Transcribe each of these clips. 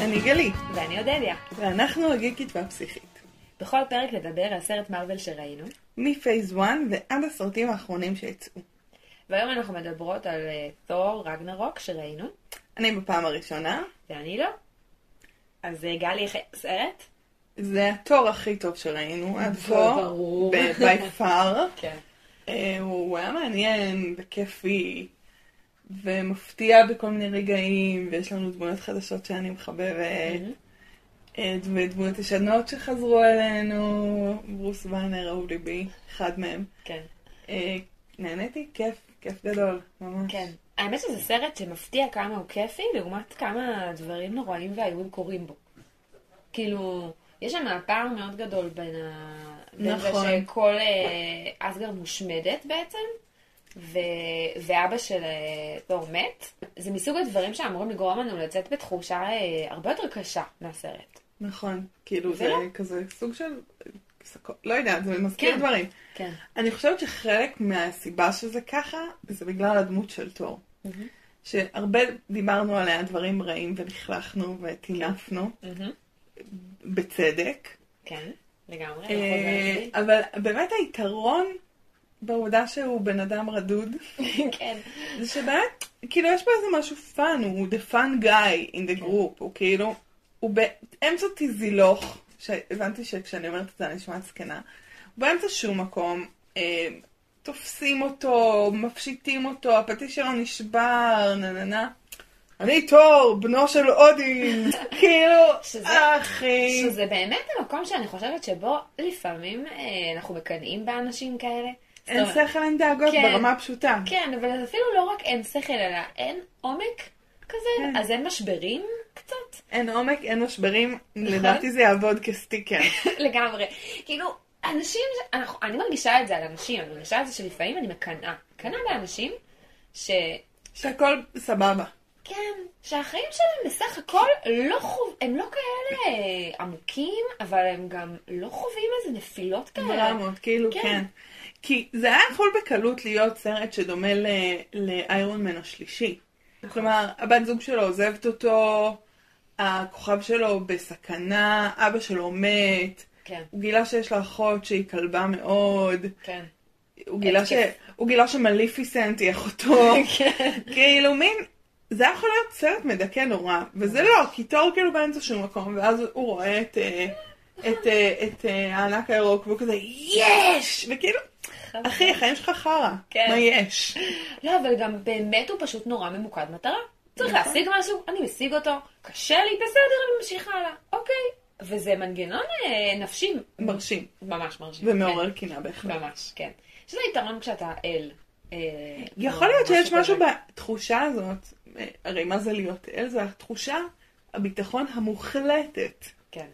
אני גלי, ואני אודליה. ואנחנו הגיקית והפסיכית. בכל פרק נדבר על סרט מארוול שראינו, מפייס 1 ועד הסרטים האחרונים שיצאו. והיום אנחנו מדברות על אה, תור רגנרוק שראינו, אני בפעם הראשונה, ואני לא. אז אה, גלי, איך הסרט? זה התור הכי טוב שראינו עד כה, ברור. בי פאר. כן. הוא היה מעניין וכיפי, ומפתיע בכל מיני רגעים, ויש לנו דמויות חדשות שאני מחבבת. אה, ודמויות ישנות שחזרו אלינו, ברוס ויינר, אהוב ליבי, אחד מהם. כן. אה, נהניתי, כיף, כיף גדול, ממש. כן. האמת שזה סרט שמפתיע כמה הוא כיפי, לעומת כמה דברים נוראים ואיומים קורים בו. כאילו, יש שם פער מאוד גדול בין, ה... בין נכון. זה שכל אה, אסגרד מושמדת בעצם, ו... ואבא של אה, תור מת. זה מסוג הדברים שאמורים לגרום לנו לצאת בתחושה אה, הרבה יותר קשה מהסרט. נכון, כאילו זה ולא? כזה סוג של, סקו- לא יודעת, זה מזכיר כן. דברים. כן. אני חושבת שחלק מהסיבה שזה ככה, זה בגלל הדמות של תור. שהרבה דיברנו עליה דברים רעים ולכלכנו וטינפנו, בצדק. כן, לגמרי. אה, אבל באמת היתרון בעובדה שהוא בן אדם רדוד. כן. זה שבאמת, כאילו יש בו איזה משהו fun, הוא the fun guy in the group, הוא כאילו, הוא באמצע תזילוך, שהבנתי שכשאני אומרת את זה אני נשמעת זקנה, הוא באמצע שום מקום, אה, תופסים אותו, מפשיטים אותו, הפטיש שלו נשבר, נה נה נה. אני תור, בנו של אודין, כאילו, שזה- אחי. שזה באמת המקום שאני חושבת שבו לפעמים אה, אנחנו מקנאים באנשים כאלה. אין שכל, אין דאגות כן. ברמה הפשוטה. כן, אבל אפילו לא רק אין שכל, אלא אין עומק כזה, כן. אז אין משברים קצת. אין עומק, אין משברים, לדעתי זה יעבוד כסטיקר. לגמרי. כאילו, אנשים, אנחנו, אני מרגישה את זה על אנשים, אני מרגישה את זה שלפעמים אני מקנאה. מקנאה באנשים ש... שהכל סבבה. כן, שהחיים שלהם בסך הכל לא חוב... הם לא כאלה עמוקים, אבל הם גם לא חווים איזה נפילות כאלה. דרמות, כאילו, כן. כן. כי זה היה יכול בקלות להיות סרט שדומה לאיירון מן השלישי. נכון. כלומר, הבת זוג שלו עוזבת אותו, הכוכב שלו בסכנה, אבא שלו מת, כן, הוא גילה שיש לו אחות שהיא כלבה מאוד, כן. הוא גילה, ש... הוא גילה שמליפיסנט היא אחותו, כן. כאילו מין, זה היה יכול להיות סרט מדכא נורא, וזה לא, כי תור כאילו באמצע שום מקום, ואז הוא רואה את, אה, את, אה, את אה, הענק הירוק, והוא כזה, יש! וכאילו, אחי, החיים שלך חרא, כן. מה יש? לא, אבל גם באמת הוא פשוט נורא ממוקד מטרה. צריך נכון. להשיג משהו, אני משיג אותו, קשה לי, בסדר, אני ממשיכה הלאה. אוקיי. וזה מנגנון אה, נפשי מרשים, ממש מרשים. ומעורר כן. קנאה בהחלט. ממש, כן. שזה יתרון כשאתה אל. אה, יכול להיות שיש משהו כזה. בתחושה הזאת, אה, הרי מה זה להיות אל? זה התחושה, הביטחון המוחלטת. כן,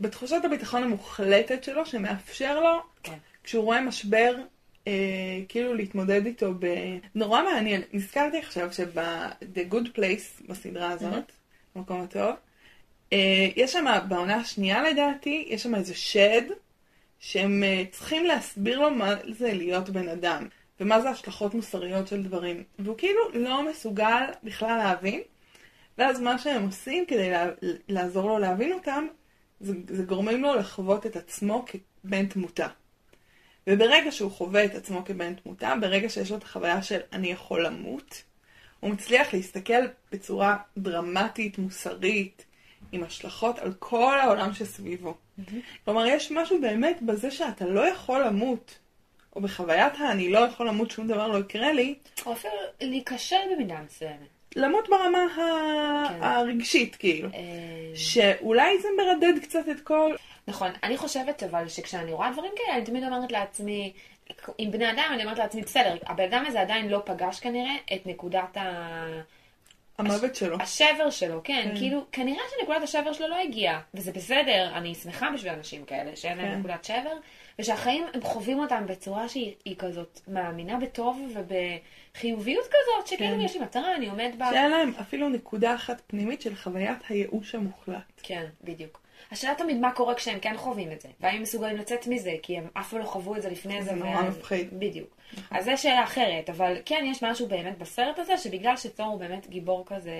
בתחושת הביטחון המוחלטת שלו, שמאפשר לו כן. כשהוא רואה משבר, אה, כאילו להתמודד איתו ב... נורא מעניין. נזכרתי עכשיו שב-The Good Place, בסדרה הזאת, במקום הטוב, אה, יש שם, בעונה השנייה לדעתי, יש שם איזה שד, שהם אה, צריכים להסביר לו מה זה להיות בן אדם, ומה זה השלכות מוסריות של דברים. והוא כאילו לא מסוגל בכלל להבין, ואז מה שהם עושים כדי לה, לעזור לו להבין אותם, זה, זה גורמים לו לחוות את עצמו כבן תמותה. וברגע שהוא חווה את עצמו כבן תמותה, ברגע שיש לו את החוויה של אני יכול למות, הוא מצליח להסתכל בצורה דרמטית, מוסרית, עם השלכות על כל העולם שסביבו. כלומר, יש משהו באמת בזה שאתה לא יכול למות, או בחוויית ה"אני לא יכול למות, שום דבר לא יקרה לי", או אפילו להיכשל במידה מסוימת. למות ברמה ה... כן. הרגשית, כאילו. אה, שאולי זה מרדד קצת את כל... נכון, אני חושבת אבל שכשאני רואה דברים כאלה, אני תמיד אומרת לעצמי, עם בני אדם אני אומרת לעצמי, בסדר, הבן אדם הזה עדיין לא פגש כנראה את נקודת ה... המוות שלו. השבר שלו, כן, כן. כאילו, כנראה שנקודת השבר שלו לא הגיעה, וזה בסדר, אני שמחה בשביל אנשים כאלה, שאין להם כן. נקודת שבר, ושהחיים, הם חווים אותם בצורה שהיא היא כזאת מאמינה בטוב ובחיוביות כזאת, שכאילו כן. יש לי מטרה, אני עומד בה. שאין להם אפילו נקודה אחת פנימית של חוויית הייאוש המוחלט. כן, בדיוק. השאלה תמיד מה קורה כשהם כן חווים את זה, והאם הם מסוגלים לצאת מזה, כי הם אף פעם לא חוו את זה לפני זה זה. נורא מפחיד. בדיוק. אז זו שאלה אחרת, אבל כן, יש משהו באמת בסרט הזה, שבגלל שתור הוא באמת גיבור כזה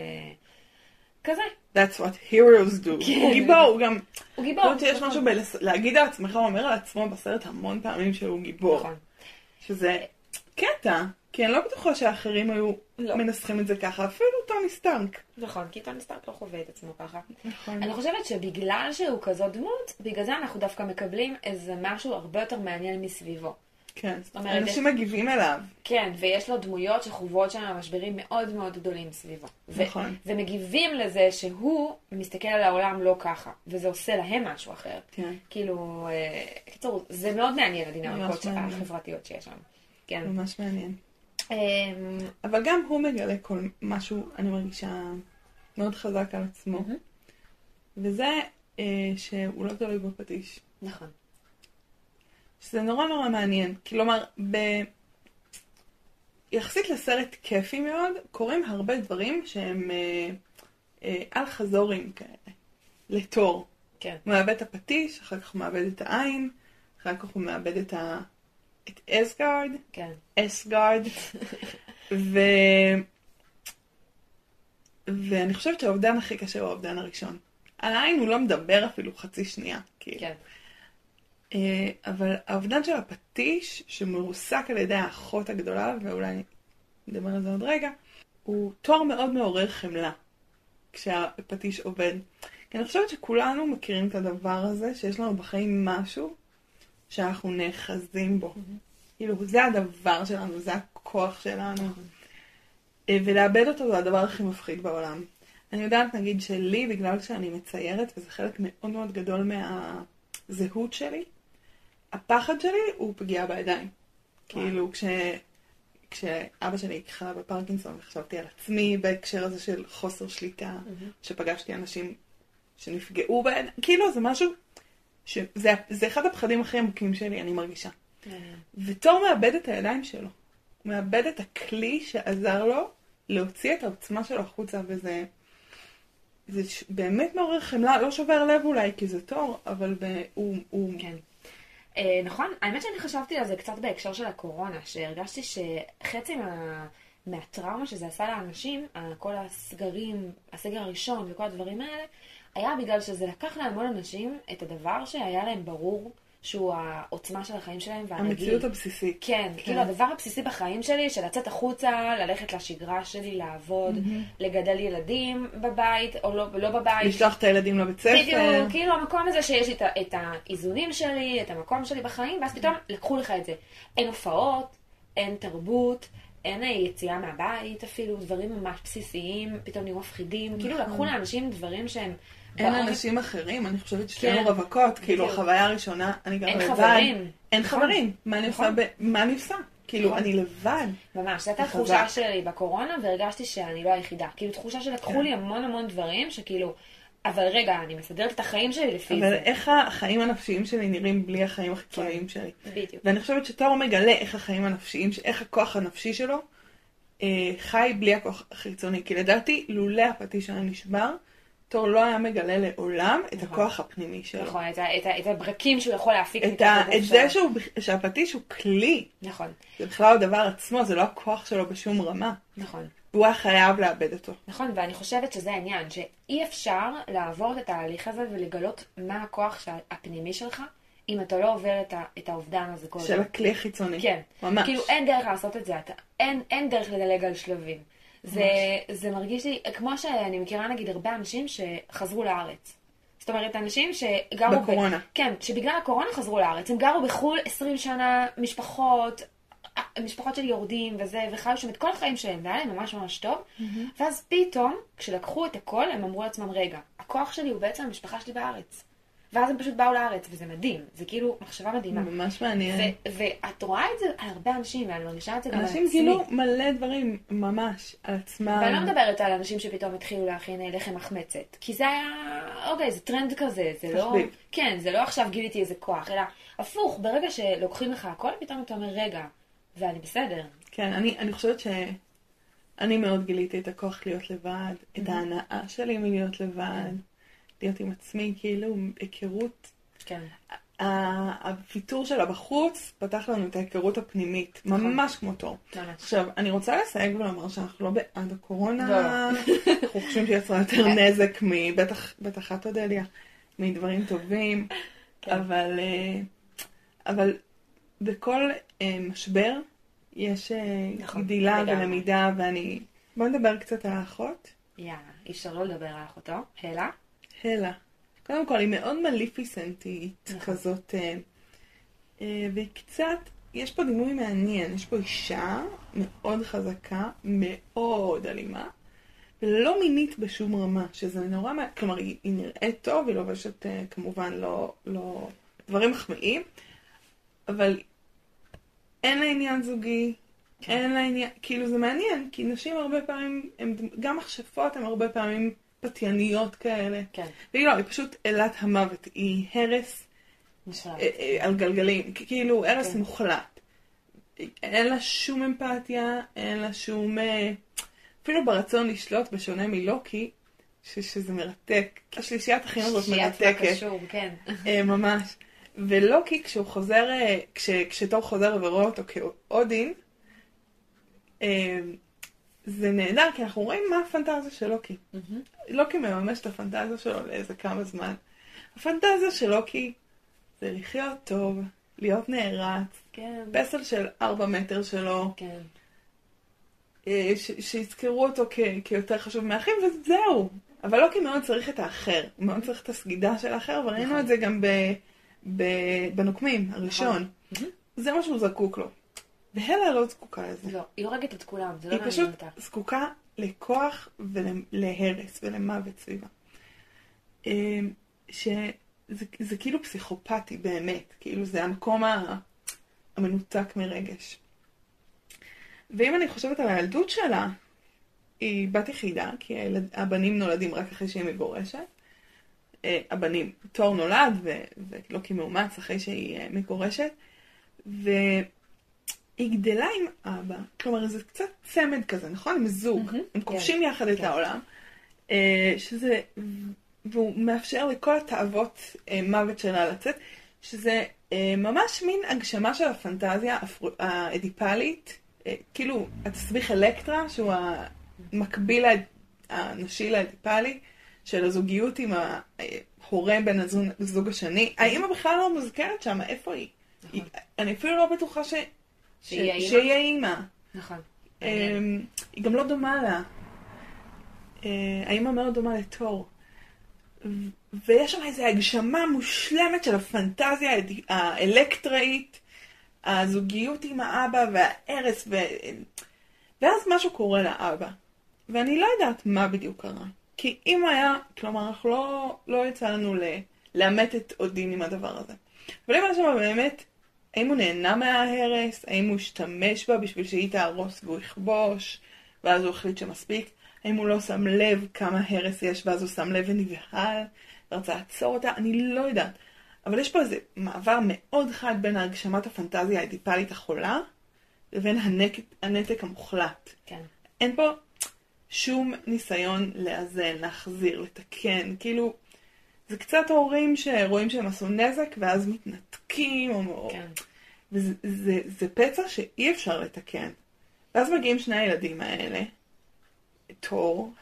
כזה. That's what heroes do. כן. הוא גיבור, הוא גם... הוא גיבור. שיש נכון. משהו בלהגיד על עצמך, הוא אומר על עצמו בסרט המון פעמים שהוא גיבור. נכון. שזה קטע, כי אני לא בטוחה שאחרים היו לא. מנסחים את זה ככה, אפילו טוני סטארק. נכון, כי טוני סטארק לא חווה את עצמו ככה. נכון. אני חושבת שבגלל שהוא כזו דמות, בגלל זה אנחנו דווקא מקבלים איזה משהו הרבה יותר מעניין מסביבו. כן, אומרת, אנשים מגיבים אליו. כן, ויש לו דמויות שחוות שם משברים מאוד מאוד גדולים סביבו. ו- נכון. ומגיבים לזה שהוא מסתכל על העולם לא ככה, וזה עושה להם משהו אחר. כן, כאילו, אה, קיצור, זה מאוד מעניין הדינמיקות. החברתיות שיש שם. כן. ממש מעניין. אמ, אבל גם הוא מגלה כל משהו, אני מרגישה, מאוד חזק על עצמו. וזה אה, שהוא לא תלוי בפטיש. נכון. שזה נורא נורא מעניין. כלומר, ב... יחסית לסרט כיפי מאוד, קורים הרבה דברים שהם אה, אה, על חזורים כאלה, לתור. כן. הוא מאבד את הפטיש, אחר כך הוא מאבד את העין, אחר כך הוא מאבד את, ה... את אסגרד, כן. אסגרד, ו... ואני חושבת שהאובדן הכי קשה הוא האובדן הראשון. על העין הוא לא מדבר אפילו חצי שנייה, כאילו. כן. אה, אבל האובדן של הפטיש, שמרוסק על ידי האחות הגדולה, ואולי נדבר על זה עוד רגע, הוא תואר מאוד מעורר חמלה, כשהפטיש עובד. כי אני חושבת שכולנו מכירים את הדבר הזה, שיש לנו בחיים משהו שאנחנו נאחזים בו. כאילו, זה הדבר שלנו, זה הכוח שלנו. אה, ולאבד אותו זה הדבר הכי מפחיד בעולם. אני יודעת, נגיד, שלי, בגלל שאני מציירת, וזה חלק מאוד מאוד גדול מהזהות שלי, הפחד שלי הוא פגיעה בידיים. כאילו, כש... כשאבא שלי חלה בפרקינסון וחשבתי על עצמי בהקשר הזה של חוסר שליטה, שפגשתי אנשים שנפגעו בידיים, כאילו זה משהו, שזה זה אחד הפחדים הכי עמוקים שלי, אני מרגישה. ותור מאבד את הידיים שלו. הוא מאבד את הכלי שעזר לו להוציא את העוצמה שלו החוצה, וזה זה ש- באמת מעורר חמלה, לא שובר לב אולי, כי זה תור, אבל ב, הוא, הוא... כן. אה, נכון, האמת שאני חשבתי על זה קצת בהקשר של הקורונה, שהרגשתי שחצי מה, מהטראומה שזה עשה לאנשים, כל הסגרים, הסגר הראשון וכל הדברים האלה, היה בגלל שזה לקח להמון אנשים את הדבר שהיה להם ברור שהוא העוצמה של החיים שלהם והנגיד. המציאות הבסיסית. כן, כן. כאילו הדבר הבסיסי בחיים שלי, של לצאת החוצה, ללכת לשגרה שלי, לעבוד, לגדל ילדים בבית, או לא, לא בבית. לשלוח את הילדים לבית ספר. בדיוק, כאילו המקום הזה שיש לי את, האיזונים שלי, את המקום שלי בחיים, ואז פתאום לקחו לך את זה. אין הופעות, אין תרבות, אין אה, יציאה מהבית אפילו, דברים ממש בסיסיים, פתאום נהיו מפחידים. כאילו נכון. לקחו לאנשים דברים שהם... אין אנשים אחרים, אני חושבת כן. ששתינו רווקות, כאילו. החוויה הראשונה, אני גם אין לבד. חברים. אין נכון. חברים. מה אני נכון. עושה? ב- מה אני עושה? כאילו, נכון. אני לבד. ממש, זו הייתה זה תחושה חזק. שלי בקורונה, והרגשתי שאני לא היחידה. כאילו תחושה שלקחו כן. לי המון המון דברים, שכאילו, אבל רגע, אני מסדרת את החיים שלי לפי אבל זה. איך החיים הנפשיים שלי נראים בלי החיים החיצוניים שלי? בדיוק. ואני חושבת שתור מגלה איך החיים הנפשיים, איך הכוח הנפשי שלו אה, חי בלי הכוח החיצוני. כי לדעתי, לולא הפטיש היה נשבר, תור לא היה מגלה לעולם את נכון. הכוח הפנימי שלו. נכון, את ה- את ה- את הברקים שהוא יכול להפיק את, ה, הגוף את. זה שהוא, שהפטיש הוא כלי, נכון, זה בכלל הדבר עצמו, זה לא הכוח שלו בשום רמה. נכון. והוא היה חייב לאבד אותו. נכון, ואני חושבת שזה העניין, שאי אפשר לעבור את התהליך הזה ולגלות מה הכוח שה- הפנימי שלך, אם אתה לא עובר את, ה, את האובדן הזה קודם. של הכלי החיצוני. כן. ממש. כאילו אין דרך לעשות את זה, אתה, אין, אין דרך לדלג על שלבים. זה, זה מרגיש לי, כמו שאני מכירה נגיד הרבה אנשים שחזרו לארץ. זאת אומרת, אנשים שגרו... בקורונה. ב... כן, שבגלל הקורונה חזרו לארץ. הם גרו בחו"ל 20 שנה, משפחות, משפחות של יורדים וזה, וחיו שם את כל החיים שלהם, והיה להם ממש ממש טוב. ואז פתאום, כשלקחו את הכל, הם אמרו לעצמם, רגע, הכוח שלי הוא בעצם המשפחה שלי בארץ. ואז הם פשוט באו לארץ, וזה מדהים. זה כאילו מחשבה מדהימה. ממש מעניין. ואת רואה את זה על הרבה אנשים, ואני מרגישה את זה גם על עצמי. אנשים גילו מלא דברים, ממש, על עצמם. ואני לא מדברת על אנשים שפתאום התחילו להכין לחם מחמצת. כי זה היה, אוקיי, זה טרנד כזה, זה לא... כן, זה לא עכשיו גיליתי איזה כוח, אלא הפוך, ברגע שלוקחים לך הכל, פתאום אתה אומר, רגע, ואני בסדר. כן, אני, אני חושבת שאני מאוד גיליתי את הכוח להיות לבד, את ההנאה שלי מלהיות לבד, להיות עם עצמי, כאילו, היכרות. כן. הוויתור שלה בחוץ פתח לנו את ההיכרות הפנימית, ממש כמו תור. ממש. עכשיו, אני רוצה לסייג ולומר שאנחנו לא בעד הקורונה, לא. אנחנו חושבים שהיא יצרה יותר נזק מבטח, בטח את אודליה, מדברים טובים, כן. אבל, אה, אבל בכל אה, משבר יש אה, נכון, גדילה. ולמידה, ואני... בוא נדבר קצת על האחות. יאללה, אי אפשר לא לדבר על אחותו. הלה? הלה. קודם כל, היא מאוד מליפיסנטית נכון. כזאת, אה, אה, והיא קצת, יש פה דימוי מעניין, יש פה אישה מאוד חזקה, מאוד אלימה, ולא מינית בשום רמה, שזה נורא, כלומר, היא, היא נראית טוב, היא לובשת אה, כמובן לא, לא דברים מחמיאים, אבל אין לה עניין זוגי, כן. אין לה עניין, כאילו זה מעניין, כי נשים הרבה פעמים, הם, גם מכשפות הן הרבה פעמים פתייניות כאלה. כן. והיא לא, היא פשוט אלת המוות, היא הרס נשאר. אה, אה, על גלגלים, כאילו הרס כן. מוחלט. אין לה שום אמפתיה, אין לה שום... אה, אפילו ברצון לשלוט, בשונה מלוקי, ש- שזה מרתק. השלישיית החיים הזאת מרתקת. קשור, כן. ממש. ולוקי, כשהוא חוזר, כש, כשתור חוזר ורואה אותו כאודין, זה נהדר, כי אנחנו רואים מה הפנטזיה של לוקי. מהמם. לוקי מממש את הפנטזיה שלו לאיזה כמה זמן. הפנטזיה של לוקי זה לחיות טוב, להיות נערץ, כן. פסל של ארבע מטר שלו, כן. אה, ש- שיזכרו אותו כ- כיותר חשוב מהאחים, וזהו. אבל לוקי מאוד צריך את האחר, הוא מאוד צריך את הסגידה של האחר, וראינו נכון. את זה גם ב, ב, בנוקמים, הראשון. מהמם. זה מה שהוא זקוק לו. והלה לא זקוקה לזה. לא, היא הורגת את כולם, זה לא היא מעניין פשוט אותה. זקוקה לכוח ולהרס ולמוות סביבה. אמ, שזה זה כאילו פסיכופתי באמת, כאילו זה המקום המנותק מרגש. ואם אני חושבת על הילדות שלה, היא בת יחידה, כי הילד, הבנים נולדים רק אחרי שהיא מגורשת. אה, הבנים, תור נולד ו- ולוקי מאומץ אחרי שהיא אה, מגורשת. ו... היא גדלה עם אבא, כלומר זה קצת צמד כזה, נכון? הם זוג, מהמם, הם כובשים יחד את כן. העולם, אה, שזה, והוא מאפשר לכל התאוות אה, מוות שלה לצאת, שזה אה, ממש מין הגשמה של הפנטזיה האדיפלית, כאילו התסביך אלקטרה, שהוא המקביל הנשי לאדיפלי, של הזוגיות עם ההורה בן הזוג הזוג השני. האמא בכלל לא מוזכרת שם, איפה היא? נכון. היא- אני אפילו לא בטוחה ש... שהיא האימא. נכון. אמ, היא גם לא דומה לה. אה, האימא מאוד דומה לתור. ויש שם איזו הגשמה מושלמת של הפנטזיה האלקטראית, הזוגיות עם האבא וההרס, ו... ואז משהו קורה לאבא. ואני לא יודעת מה בדיוק קרה. כי אם היה, כלומר, אנחנו לא, לא יצא לנו ל- לאמת את אודין עם הדבר הזה. אבל אם היה שם באמת, האם הוא נהנה מההרס? האם הוא השתמש בה בשביל שהיא תהרוס והוא יכבוש? ואז הוא החליט שמספיק? האם הוא לא שם לב כמה הרס יש ואז הוא שם לב ונבהל ורצה לעצור אותה? אני לא יודעת. אבל יש פה איזה מעבר מאוד חד בין הגשמת הפנטזיה האדיפלית החולה לבין הנק... הנתק המוחלט. כן. אין פה שום ניסיון לאזן, להחזיר, לתקן. כאילו, זה קצת הורים שרואים שהם עשו נזק ואז מתנתקים, או... כן. וזה זה, זה פצע שאי אפשר לתקן. ואז מגיעים שני הילדים האלה, תור,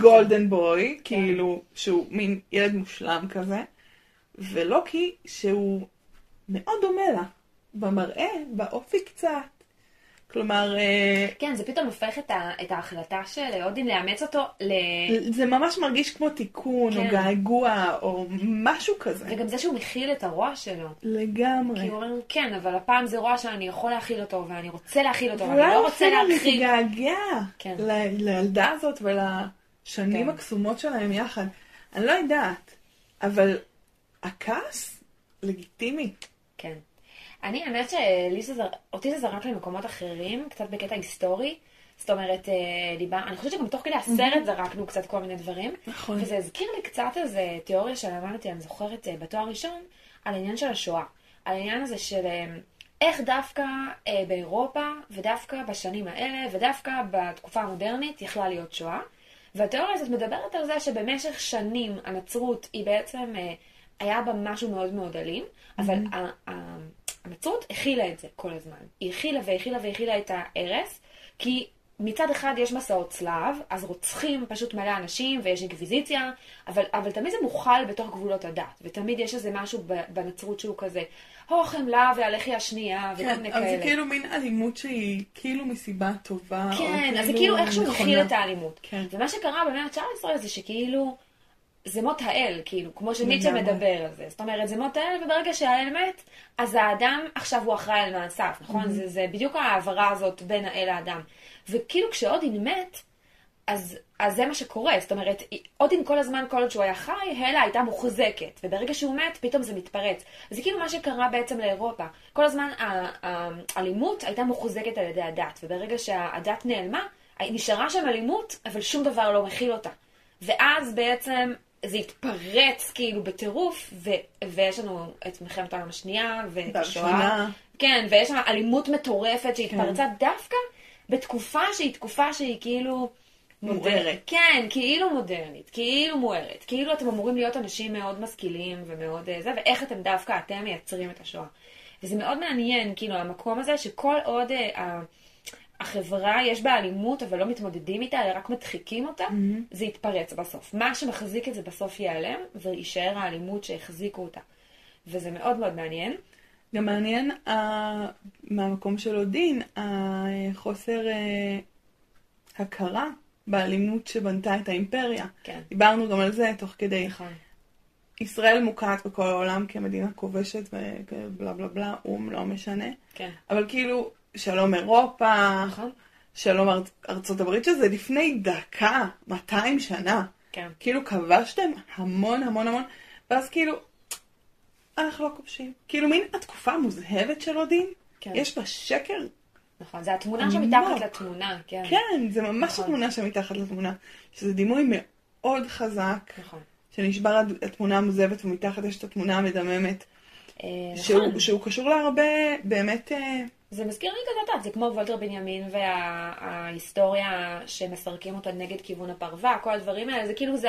The. Golden Boy, כאילו, שהוא מין ילד מושלם כזה, ולוקי, שהוא מאוד דומה לה, במראה, באופי קצת. כלומר, אה, כן, זה פתאום הופך את, ה, את ההחלטה של אודין לאמץ אותו ל... זה ממש מרגיש כמו תיקון, או כן. געגוע, או משהו כזה. וגם זה שהוא מכיל את הרוע שלו. לגמרי. כי הוא אומר, כן, אבל הפעם זה רוע שאני יכול להכיל אותו, ואני רוצה להכיל אותו, ואני ואולי לא רוצה אפילו להרחיב. מתגעגע כן. ל- לילדה הזאת ולשנים כן. הקסומות שלהם יחד. אני לא יודעת, אבל הכעס לגיטימי. כן. אני, האמת שלי זה, זרק למקומות אחרים, קצת בקטע היסטורי. זאת אומרת, אה, דיבר, אני חושבת שגם תוך כדי הסרט זרקנו קצת כל מיני דברים. נכון. וזה הזכיר לי קצת איזה תיאוריה שלמדתי, אני זוכרת אה, בתואר ראשון, על העניין של השואה. על העניין הזה של אה, איך דווקא אה, באירופה, ודווקא בשנים האלה, ודווקא בתקופה המודרנית, יכלה להיות שואה. והתיאוריה הזאת מדברת על זה שבמשך שנים הנצרות היא בעצם אה, היה בה משהו מאוד מאוד אלים, אבל ה- הנצרות הכילה את זה כל הזמן. היא הכילה והכילה והכילה את ההרס, כי מצד אחד יש מסעות צלב, אז רוצחים פשוט מלא אנשים ויש אינקוויזיציה, אבל, אבל תמיד זה מוכל בתוך גבולות הדת, ותמיד יש איזה משהו בנצרות שהוא כזה, הו חמלה והלחי השנייה וכל כן, מיני אבל זה כאלה. כאילו מין אלימות שהיא כאילו מסיבה טובה. או כן, אז זה כאילו איכשהו נכונה. מכיל את האלימות. כן. ומה שקרה במאה ה-19 זה שכאילו, זה מות האל, כאילו, כמו שניטשה. מדבר על זה. זאת אומרת, זה מות האל, וברגע שהאל מת, אז האדם עכשיו הוא אחראי על מעשיו, נכון? זה, זה בדיוק ההעברה הזאת בין האל לאדם. וכאילו כשאודין מת, אז, אז זה מה שקורה, זאת אומרת, אודין כל הזמן, כל עוד שהוא היה חי, הלה הייתה מוחזקת, וברגע שהוא מת, פתאום זה מתפרץ. זה כאילו מה שקרה בעצם לאירופה. כל הזמן האלימות הייתה מוחזקת על ידי הדת, וברגע שהדת נעלמה, נשארה שם אלימות, אבל שום דבר לא מכיל אותה. ואז בעצם זה התפרץ כאילו בטירוף, ו- ויש לנו את מלחמת העולם השנייה, ואת השואה. כן, ויש שם אלימות מטורפת שהתפרצה דווקא בתקופה שהיא תקופה שהיא כאילו... מוארת. כן, כאילו מודרנית, כאילו מוארת. כאילו אתם אמורים להיות אנשים מאוד משכילים ומאוד אה, זה, ואיך אתם דווקא, אתם מייצרים את השואה. וזה מאוד מעניין, כאילו, המקום הזה שכל עוד ה- החברה יש בה אלימות, אבל לא מתמודדים איתה, אלא רק מדחיקים אותה, זה יתפרץ בסוף. מה שמחזיק את זה בסוף ייעלם, ויישאר האלימות שהחזיקו אותה. וזה מאוד מאוד מעניין. גם מעניין אה, מהמקום של אודין, החוסר אה, הכרה באלימות שבנתה את האימפריה. כן. דיברנו גם על זה תוך כדי. נכון. ישראל מוקעת בכל העולם כמדינה כובשת ובלה בלה בלה, או"ם לא משנה. כן. אבל כאילו, שלום אירופה, נכון? שלום ארצ... ארצות הברית, שזה לפני דקה, 200 שנה. כן. כאילו כבשתם המון המון המון, ואז כאילו, אנחנו לא כובשים. כאילו מין התקופה המוזהבת של אודין, כן. יש בה שקר. נכון, זה התמונה עמוק. שמתחת לתמונה, כן. כן, זה ממש נכון. התמונה שמתחת לתמונה. שזה דימוי מאוד חזק, נכון. שנשבר התמונה המוזהבת ומתחת יש את התמונה המדממת, אה, נכון. שהוא, שהוא קשור להרבה, באמת, אה, זה מזכיר לי כזה, זה כמו וולטר בנימין וההיסטוריה שמסרקים אותה נגד כיוון הפרווה, כל הדברים האלה, זה כאילו, זה,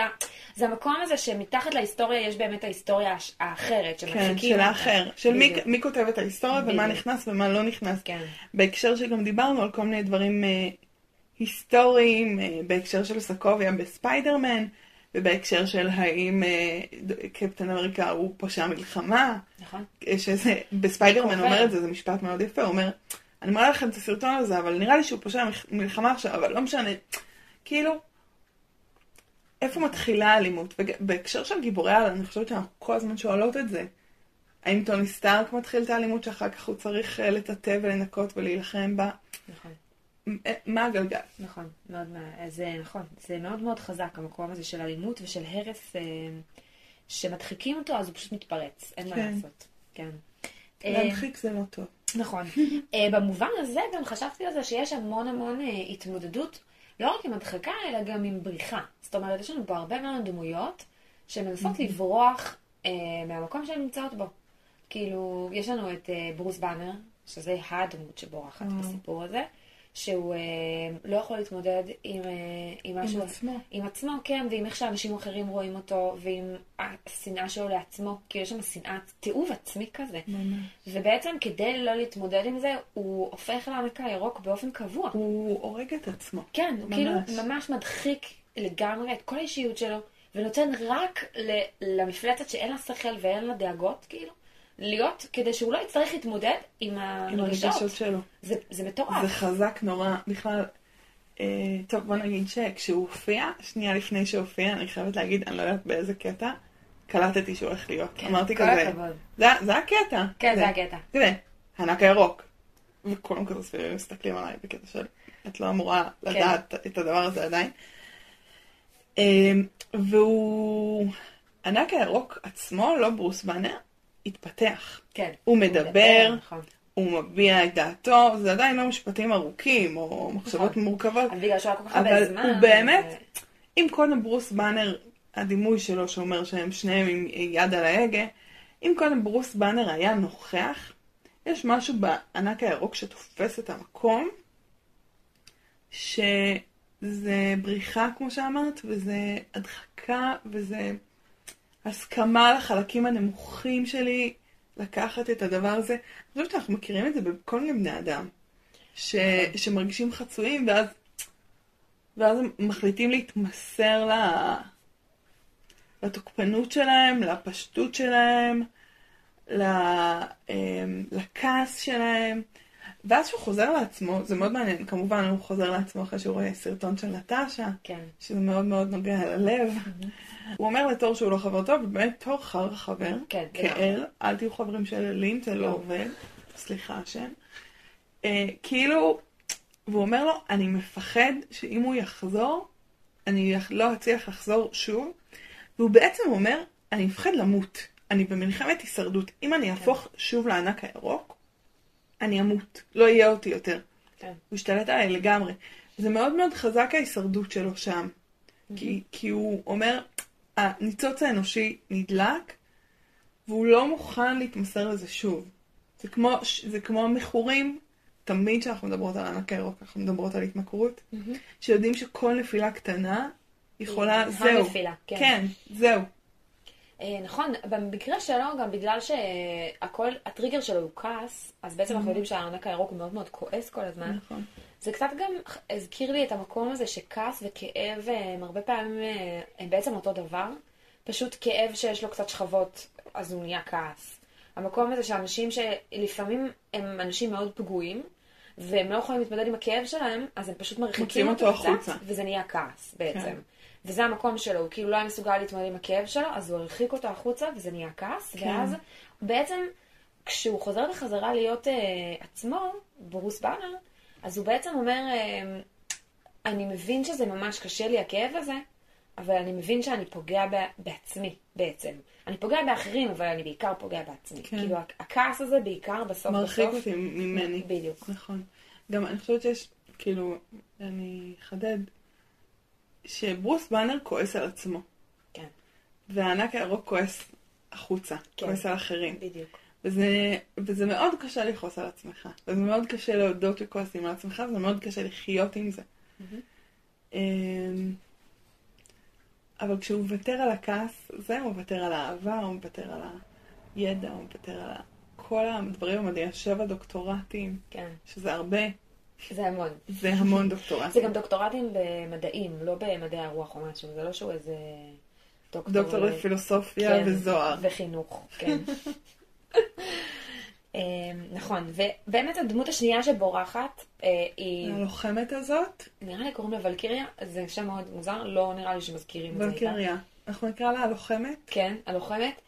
זה המקום הזה שמתחת להיסטוריה יש באמת ההיסטוריה האחרת, כן, שמדחיקים של. האחר. של מי. מי כותב את ההיסטוריה ומה בדיוק. נכנס ומה לא נכנס. כן, בהקשר שגם דיברנו על כל מיני דברים אה, היסטוריים, אה, בהקשר של סקוביה בספיידרמן, ובהקשר של האם אה, קפטן אמריקה הוא פושע מלחמה, נכון? שזה, בספיידרמן. אומר את זה, זה משפט מאוד יפה, הוא אומר, אני מראה לכם את הסרטון הזה, אבל נראה לי שהוא פושע מלחמה עכשיו, אבל לא משנה. כאילו, איפה מתחילה האלימות? ובהקשר של גיבורי על, אני חושבת שאנחנו כל הזמן שואלות את זה. האם טוני סטארק מתחיל את האלימות שאחר כך הוא צריך אה, לטאטא ולנקות ולהילחם בה? נכון. אה, מה הגלגל? נכון, מאוד, מה- זה נכון, זה מאוד מאוד חזק, המקום הזה של אלימות ושל הרס, אה, שמדחיקים אותו, אז הוא פשוט מתפרץ, אין מה כן. לעשות. כן. אה, להדחיק זה לא טוב. נכון. אה, במובן הזה גם חשבתי על זה שיש המון המון אה, התמודדות, לא רק עם הדחקה, אלא גם עם בריחה. זאת אומרת, יש לנו פה הרבה מאוד דמויות שמנסות לברוח אה, מהמקום שהן נמצאות בו. כאילו, יש לנו את אה, ברוס באנר, שזה הדמות שבורחת. בסיפור הזה, שהוא אה, לא יכול להתמודד עם, אה, עם משהו... עם עצמו. עם עצמו, כן, ועם איך שאנשים אחרים רואים אותו, ועם השנאה שלו לעצמו, כי יש שם שנאה, תיעוב עצמי כזה. ממש. ובעצם כדי לא להתמודד עם זה, הוא הופך לעמק הירוק באופן קבוע. הוא הורג את עצמו. כן, הוא ממש. כאילו ממש מדחיק לגמרי את כל האישיות שלו, ונותן רק ל- למפלצת שאין לה שכל ואין לה דאגות, כאילו, להיות, כדי שהוא לא יצטרך להתמודד עם עם הרגשות. שלו. זה, זה מטורף. זה חזק נורא. בכלל, אה, טוב, בוא נגיד שכשהוא הופיע, שנייה לפני שהופיע, אני חייבת להגיד, אני לא יודעת באיזה קטע, קלטתי שהוא הולך להיות. כן, אמרתי כל כזה, הכבוד. זה, זה הקטע. כן, זה הקטע. תראה, הענק הירוק. וכולם כזה סביבי מסתכלים עליי בקטע של, את לא אמורה כן. לדעת את הדבר הזה עדיין. אמ, והוא, הענק הירוק עצמו, לא ברוס באנר, התפתח. כן. הוא מדבר, נכון. הוא מביע את דעתו, זה עדיין לא משפטים ארוכים או מחשבות נכון. מורכבות, אבל בגלל שהוא היה כל כך הרבה אבל זמן. הוא באמת, ו- אם קודם ברוס באנר, הדימוי שלו שאומר שהם שניהם עם יד על ההגה, אם קודם ברוס באנר היה נוכח, יש משהו בענק הירוק שתופס את המקום, שזה בריחה כמו שאמרת, וזה הדחקה, וזה הסכמה לחלקים הנמוכים שלי לקחת את הדבר הזה. אני חושבת שאנחנו מכירים את זה בכל מיני בני אדם, ש... שמרגישים חצויים, ואז, ואז הם מחליטים להתמסר ל... לתוקפנות שלהם, לפשטות שלהם, ל... אמ, לכעס שלהם. ואז שהוא חוזר לעצמו, זה מאוד מעניין, כמובן הוא חוזר לעצמו אחרי שהוא רואה סרטון של נטשה, כן. שזה מאוד מאוד נוגע ללב. הוא אומר לתור שהוא לא חבר טוב, ובאמת תור חר חבר, כן, כאל, אל תהיו חברים של אלים, זה לא לא. עובד, סליחה השם. אה, כאילו, והוא אומר לו, אני מפחד שאם הוא יחזור, אני לא אצליח לחזור שוב, והוא בעצם אומר, אני מפחד למות, אני במלחמת הישרדות, אם אני אהפוך שוב לענק הירוק, אני אמות, לא יהיה אותי יותר. כן. הוא השתלט עליי לגמרי. זה מאוד מאוד חזק ההישרדות שלו שם. כי, כי הוא אומר, הניצוץ האנושי נדלק, והוא לא מוכן להתמסר לזה שוב. זה כמו, זה כמו מכורים, תמיד כשאנחנו מדברות על הענק הירוק, אנחנו מדברות על התמכרות, שיודעים שכל נפילה קטנה יכולה, זהו. הנפילה, כן. כן, זהו. אה, נכון, במקרה שלו, גם בגלל שהכל, הטריגר שלו הוא כעס, אז בעצם אנחנו יודעים שהארנק הירוק הוא מאוד מאוד כועס כל הזמן. נכון. זה קצת גם הזכיר לי את המקום הזה שכעס וכאב הם הרבה פעמים, אה, הם בעצם אותו דבר, פשוט כאב שיש לו קצת שכבות, אז הוא נהיה כעס. המקום הזה שאנשים שלפעמים הם אנשים מאוד פגועים, והם לא יכולים להתמודד עם הכאב שלהם, אז הם פשוט מרחיקים אותו אותו קצת, החוצה. וזה נהיה כעס בעצם. כן. וזה המקום שלו, הוא כאילו לא היה מסוגל להתמודד עם הכאב שלו, אז הוא הרחיק אותו החוצה, וזה נהיה כעס, כן. ואז בעצם כשהוא חוזר בחזרה להיות אה, עצמו, ברוס באנר, אז הוא בעצם אומר, אה, אני מבין שזה ממש קשה לי הכאב הזה, אבל אני מבין שאני פוגע בעצמי בעצם. אני פוגע באחרים, אבל אני בעיקר פוגע בעצמי. כן. כאילו, הכעס הזה בעיקר בסוף מרחיק בסוף. אותי ממני. בדיוק. נכון. גם אני חושבת שיש, כאילו, אני אחדד, שברוס באנר כועס על עצמו, כן, והענק הירוק כועס החוצה, כן. כועס על אחרים. בדיוק. וזה, וזה מאוד קשה לכעוס על עצמך, וזה מאוד קשה להודות שכועסים על עצמך, וזה מאוד קשה לחיות עם זה. אמ, אבל כשהוא מוותר על הכעס, זה הוא מוותר על האהבה, הוא מוותר על הידע, הוא מוותר על כל הדברים המדהימים, שבע דוקטורטים, כן, שזה הרבה, זה המון. זה המון דוקטורטים. זה גם דוקטורטים במדעים, לא במדעי הרוח או משהו, זה לא שהוא איזה דוקטור... דוקטור לפילוסופיה כן, וזוהר. וחינוך, כן. אה, נכון, ובאמת הדמות השנייה שבורחת אה, היא, הלוחמת הזאת, נראה לי קוראים לה ולקיריה, זה שם מאוד מוזר, לא נראה לי שמזכירים את זה איתה. ולקריה. אנחנו נקרא לה הלוחמת. כן, הלוחמת,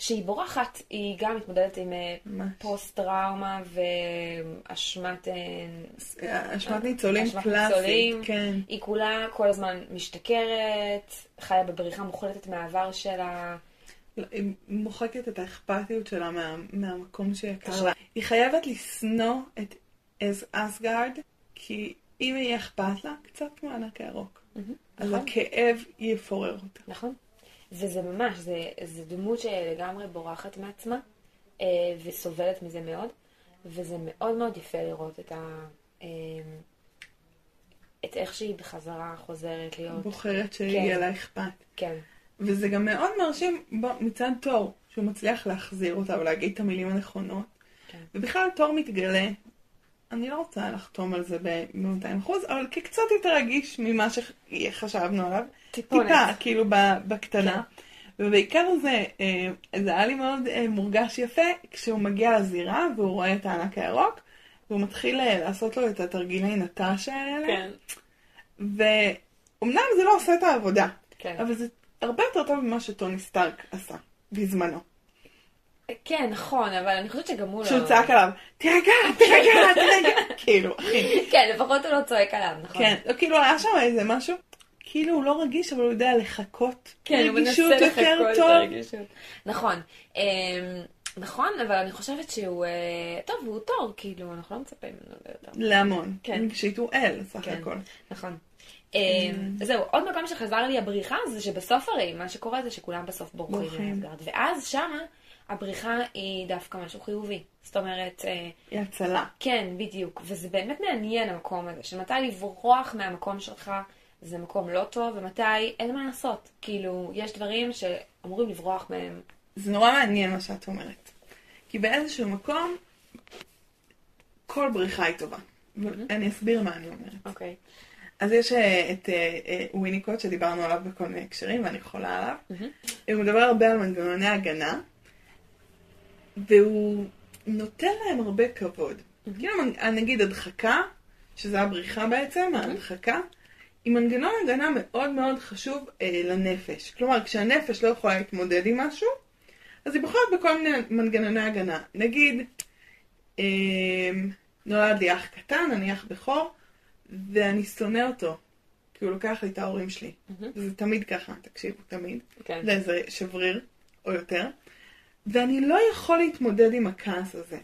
שהיא בורחת, היא גם מתמודדת עם אה, ממש. פוסט-טראומה ואשמת... אה, אשמת ניצולים אשמת קלאסית, ניצולים. כן. היא כולה כל הזמן משתכרת, חיה בבריחה מוחלטת מהעבר שלה. לא, היא מוחקת את האכפתיות שלה מה, מהמקום שיקר לה. היא חייבת לשנוא את אז אסגרד, כי אם יהיה אכפת לה, קצת מהענק הירוק. אז נכון. הכאב יפורר אותה. נכון. וזה ממש, זה, זה דמות שלגמרי בורחת מעצמה, אה, וסובלת מזה מאוד, וזה מאוד מאוד יפה לראות את ה... אה, את איך שהיא בחזרה חוזרת להיות. בוחרת שיהיה כן. לה אכפת. כן, וזה גם מאוד מרשים בו, מצד תור, שהוא מצליח להחזיר אותה ולהגיד את המילים הנכונות. כן. ובכלל תור מתגלה, אני לא רוצה לחתום על זה ב-200%, אבל כקצת יותר רגיש ממה שחשבנו עליו. טיפונת. טיפה, כאילו בקטנה. כן. ובעיקר זה, אה, זה היה לי מאוד אה, מורגש יפה כשהוא מגיע לזירה והוא רואה את הענק הירוק, והוא מתחיל אה, לעשות לו את התרגילי נטשה האלה. כן, ואומנם זה לא עושה את העבודה, כן. אבל זה הרבה יותר טוב ממה שטוני סטארק עשה בזמנו. כן, נכון, אבל אני חושבת שגם הוא לא... שהוא צעק עליו, תירגע, תירגע, תירגע. כאילו, אחי. כן, לפחות הוא לא צועק עליו, נכון. כן, לא, כאילו היה שם איזה משהו, כאילו הוא לא רגיש, אבל הוא יודע לחכות. כן, הוא מנסה לחכות את טוב. הרגישות. נכון. אמ, נכון, אבל אני חושבת שהוא... אה, טוב, הוא תור, כאילו, אנחנו לא מצפים ממנו ליותר. להמון. כן. רגשית הוא אל, סך כן. הכל. נכון. אמ, זהו, עוד מקום שחזר לי הבריחה זה שבסוף הרי מה שקורה זה שכולם בסוף בורחים בורחים. מאסגרד. ואז שמה הבריחה היא דווקא משהו חיובי. זאת אומרת, אה, היא הצלה. כן, בדיוק. וזה באמת מעניין המקום הזה, של מתי לברוח מהמקום שלך זה מקום לא טוב, ומתי אין מה לעשות. כאילו, יש דברים שאמורים לברוח מהם. זה נורא מעניין מה שאת אומרת. כי באיזשהו מקום, כל בריחה היא טובה. ואני אסביר מה אני אומרת. אוקיי. אז יש אה, את אה, וויניקוט שדיברנו עליו בכל מיני הקשרים, ואני חולה עליו. הוא מדבר הרבה על מנגנוני הגנה, והוא נותן להם הרבה כבוד. כאילו, נגיד הדחקה, שזה הבריחה בעצם, ההדחקה, היא מנגנון הגנה מאוד מאוד חשוב אה, לנפש. כלומר, כשהנפש לא יכולה להתמודד עם משהו, אז היא בוחרת בכל מיני מנגנוני הגנה. נגיד, אה, נולד לי אח קטן, אני אח בכור, ואני שונא אותו, כי הוא לוקח לי את ההורים שלי. וזה תמיד ככה, תקשיבו, תמיד. כן. זה איזה שבריר, או יותר. ואני לא יכול להתמודד עם הכעס הזה.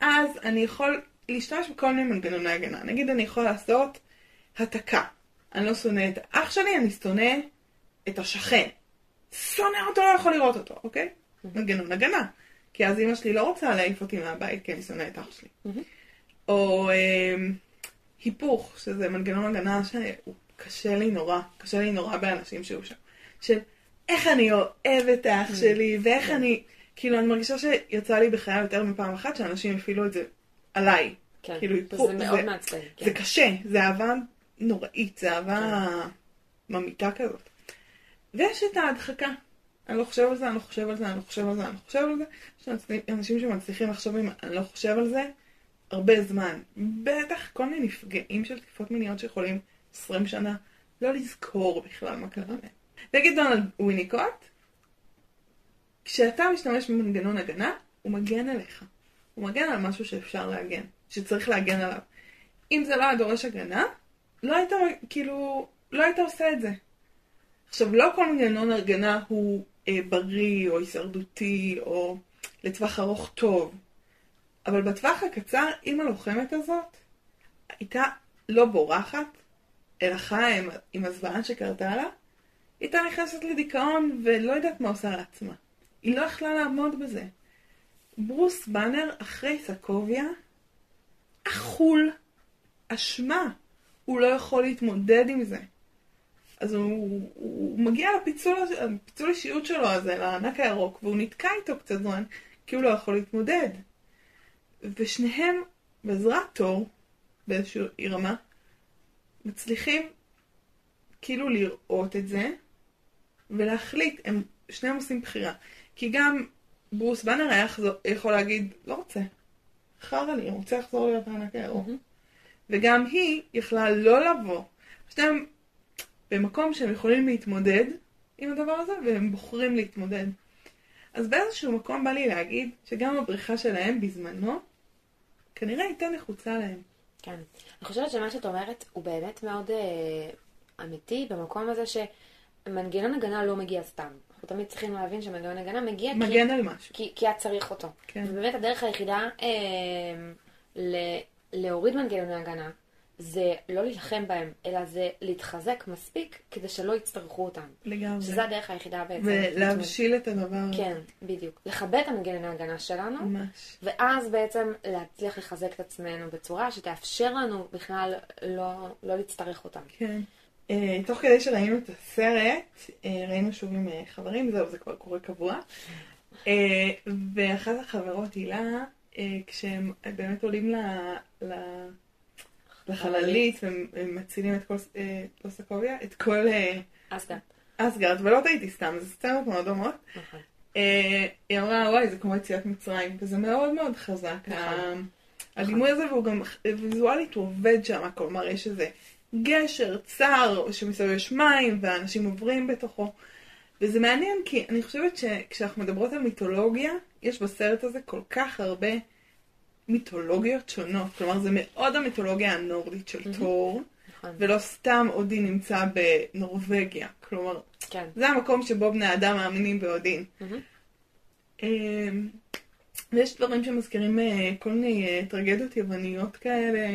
אז אני יכול להשתמש בכל מיני מנגנוני הגנה. נגיד אני יכול לעשות התקה. אני לא שונא את האח שלי, אני שונא את השכן. שונא אותו, לא יכול לראות אותו, אוקיי? מנגנון הגנה. כי אז אמא שלי לא רוצה להעיף אותי מהבית כי אני שונא את אח שלי. או אה, היפוך, שזה מנגנון הגנה שהוא קשה לי נורא, קשה לי נורא באנשים שהיו שם. של איך אני אוהב את האח שלי, ואיך אני, כאילו אני מרגישה שיצא לי בחיי יותר מפעם אחת שאנשים הפעילו את זה עליי. כן, כאילו, מאוד זה- מעצבן. כן. זה קשה, זה אהבה נוראית, זה אהבה ממיתה כזאת. ויש את ההדחקה. אני לא חושב על זה, אני לא חושב על זה, אני לא חושב על זה, אני לא חושב על זה. יש אנשים שמצליחים לחשוב אם אני לא חושב על זה הרבה זמן. בטח כל מיני נפגעים של תקיפות מיניות שיכולים 20 שנה לא לזכור בכלל מה קרה להם. נגיד דונלד וויניקוט, כשאתה משתמש במנגנון הגנה, הוא מגן עליך. הוא מגן על משהו שאפשר להגן, שצריך להגן עליו. אם זה לא היה דורש הגנה, לא היית, כאילו, לא היית עושה את זה. עכשיו, לא כל מנגנון הגנה הוא אה, בריא או הישרדותי או לטווח ארוך טוב, אבל בטווח הקצר, אם הלוחמת הזאת הייתה לא בורחת, אלא חיה עם, עם הזוועה שקרתה לה, הייתה נכנסת לדיכאון ולא יודעת מה עושה לעצמה. היא לא יכלה לעמוד בזה. ברוס באנר אחרי סקוביה, אכול, אשמה. הוא לא יכול להתמודד עם זה. אז הוא, הוא, הוא מגיע לפיצול, הפיצול אישיות שלו הזה, לענק הירוק, והוא נתקע איתו קצת זמן, כי הוא לא יכול להתמודד. ושניהם, בעזרת תור, באיזושהי רמה, מצליחים כאילו לראות את זה, ולהחליט, הם שניהם עושים בחירה. כי גם ברוס באנר היה יחזור- יכול להגיד, לא רוצה, חרא לי, רוצה לחזור להיות הענק הירוק. וגם היא יכלה לא לבוא. שניהם במקום שהם יכולים להתמודד עם הדבר הזה, והם בוחרים להתמודד. אז באיזשהו מקום בא לי להגיד שגם הבריחה שלהם בזמנו, כנראה הייתה נחוצה להם. כן. אני חושבת שמה שאת אומרת הוא באמת מאוד אה, אמיתי במקום הזה שמנגנון הגנה לא מגיע סתם. אנחנו תמיד צריכים להבין שמנגנון הגנה מגיע מגן על משהו. כי, כי את צריך אותו. כן. ובאמת הדרך היחידה אה, ל, להוריד מנגנוני הגנה זה לא להילחם בהם, אלא זה להתחזק מספיק כדי שלא יצטרכו אותם. לגמרי. שזו הדרך היחידה בעצם. ולהבשיל את הדבר. כן, בדיוק. לכבד את המנגנוני ההגנה שלנו, ממש. ואז בעצם להצליח לחזק את עצמנו בצורה שתאפשר לנו בכלל לא, לא להצטרך אותם. כן. אה, תוך כדי שראינו את הסרט, אה, ראינו שוב עם אה, חברים, זהו, זה כבר קורה קבוע. אה, ואחת החברות, הילה, אה, כשהם באמת עולים ל... ל... לחללית ומצילים את כל, לא סקוביה, את כל אז גם. אסגרד, ולא טעיתי סתם, זה סצנות מאוד דומות. נכון. היא אמרה, וואי, זה כמו יציאת מצרים, וזה מאוד מאוד חזק. נכון. ה- הדימוי הזה, והוא גם ויזואלית הוא עובד שם, כלומר, יש איזה גשר צר, שמסביב יש מים, והאנשים עוברים בתוכו. וזה מעניין, כי אני חושבת שכשאנחנו מדברות על מיתולוגיה, יש בסרט הזה כל כך הרבה מיתולוגיות שונות. כלומר, זה מאוד המיתולוגיה הנורדית של תור, נכון. ולא סתם אודין נמצא בנורבגיה. כלומר, כן. זה המקום שבו בני אדם מאמינים באודין. ויש דברים שמזכירים אה, כל מיני אה, טרגדיות יווניות כאלה.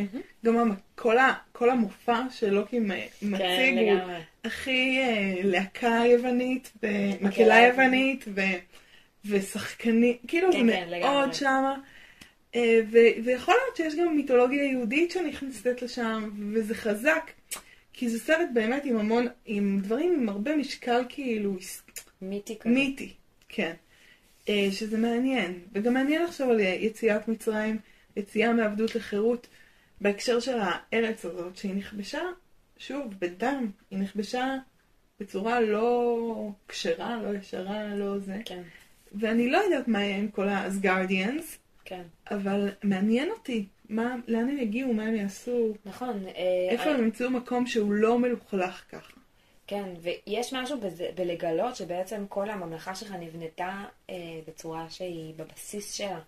גם כל ה- כל המופע שלוקי מ- כן, מציג הוא לגמרי. הכי אה, להקה יוונית, מקהלה ומקהלה יוונית, ו- ושחקנים, כאילו כן, זה כן, מאוד. שמה. ו- ויכול להיות שיש גם מיתולוגיה יהודית שנכנסת לשם, וזה חזק. כי זה סרט באמת עם המון, עם דברים עם הרבה משקל כאילו מיתי כזה. מיתי, כן. אה, שזה מעניין, וגם מעניין לחשוב על יציאת מצרים, יציאה מעבדות לחירות, בהקשר של הארץ הזאת, שהיא נכבשה, שוב, בדם, היא נכבשה בצורה לא כשרה, לא ישרה, לא זה. כן, ואני לא יודעת מה יהיה עם כל האסגרדיאנס, כן. אבל מעניין אותי, מה, לאן הם יגיעו, מה הם יעשו, נכון. אה, איפה הם ימצאו מקום שהוא לא מלוכלך ככה. כן, ויש משהו בזה, בלגלות שבעצם כל הממלכה שלך נבנתה אה, בצורה שהיא בבסיס שלה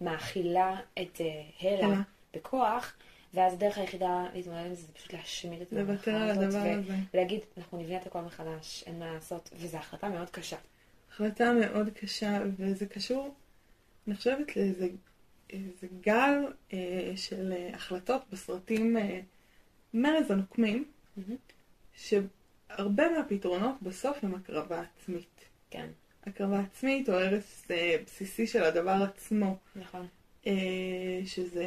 מאכילה את אה, הלה הלה. בכוח, ואז הדרך היחידה להתמודד עם זה זה פשוט להשמיד את הממלכה הזאת, הדבר ו- הזה. ולהגיד, אנחנו נבנה את הכל מחדש, אין מה לעשות, וזו החלטה מאוד קשה. החלטה מאוד קשה, וזה קשור, אני חושבת, לאיזה איזה גל אה, של אה, החלטות בסרטים אה, מאז הנוקמים, מהמם. שהרבה מהפתרונות בסוף הם הקרבה עצמית. כן, הקרבה עצמית או הרס אה, בסיסי של הדבר עצמו, נכון. אה, שזה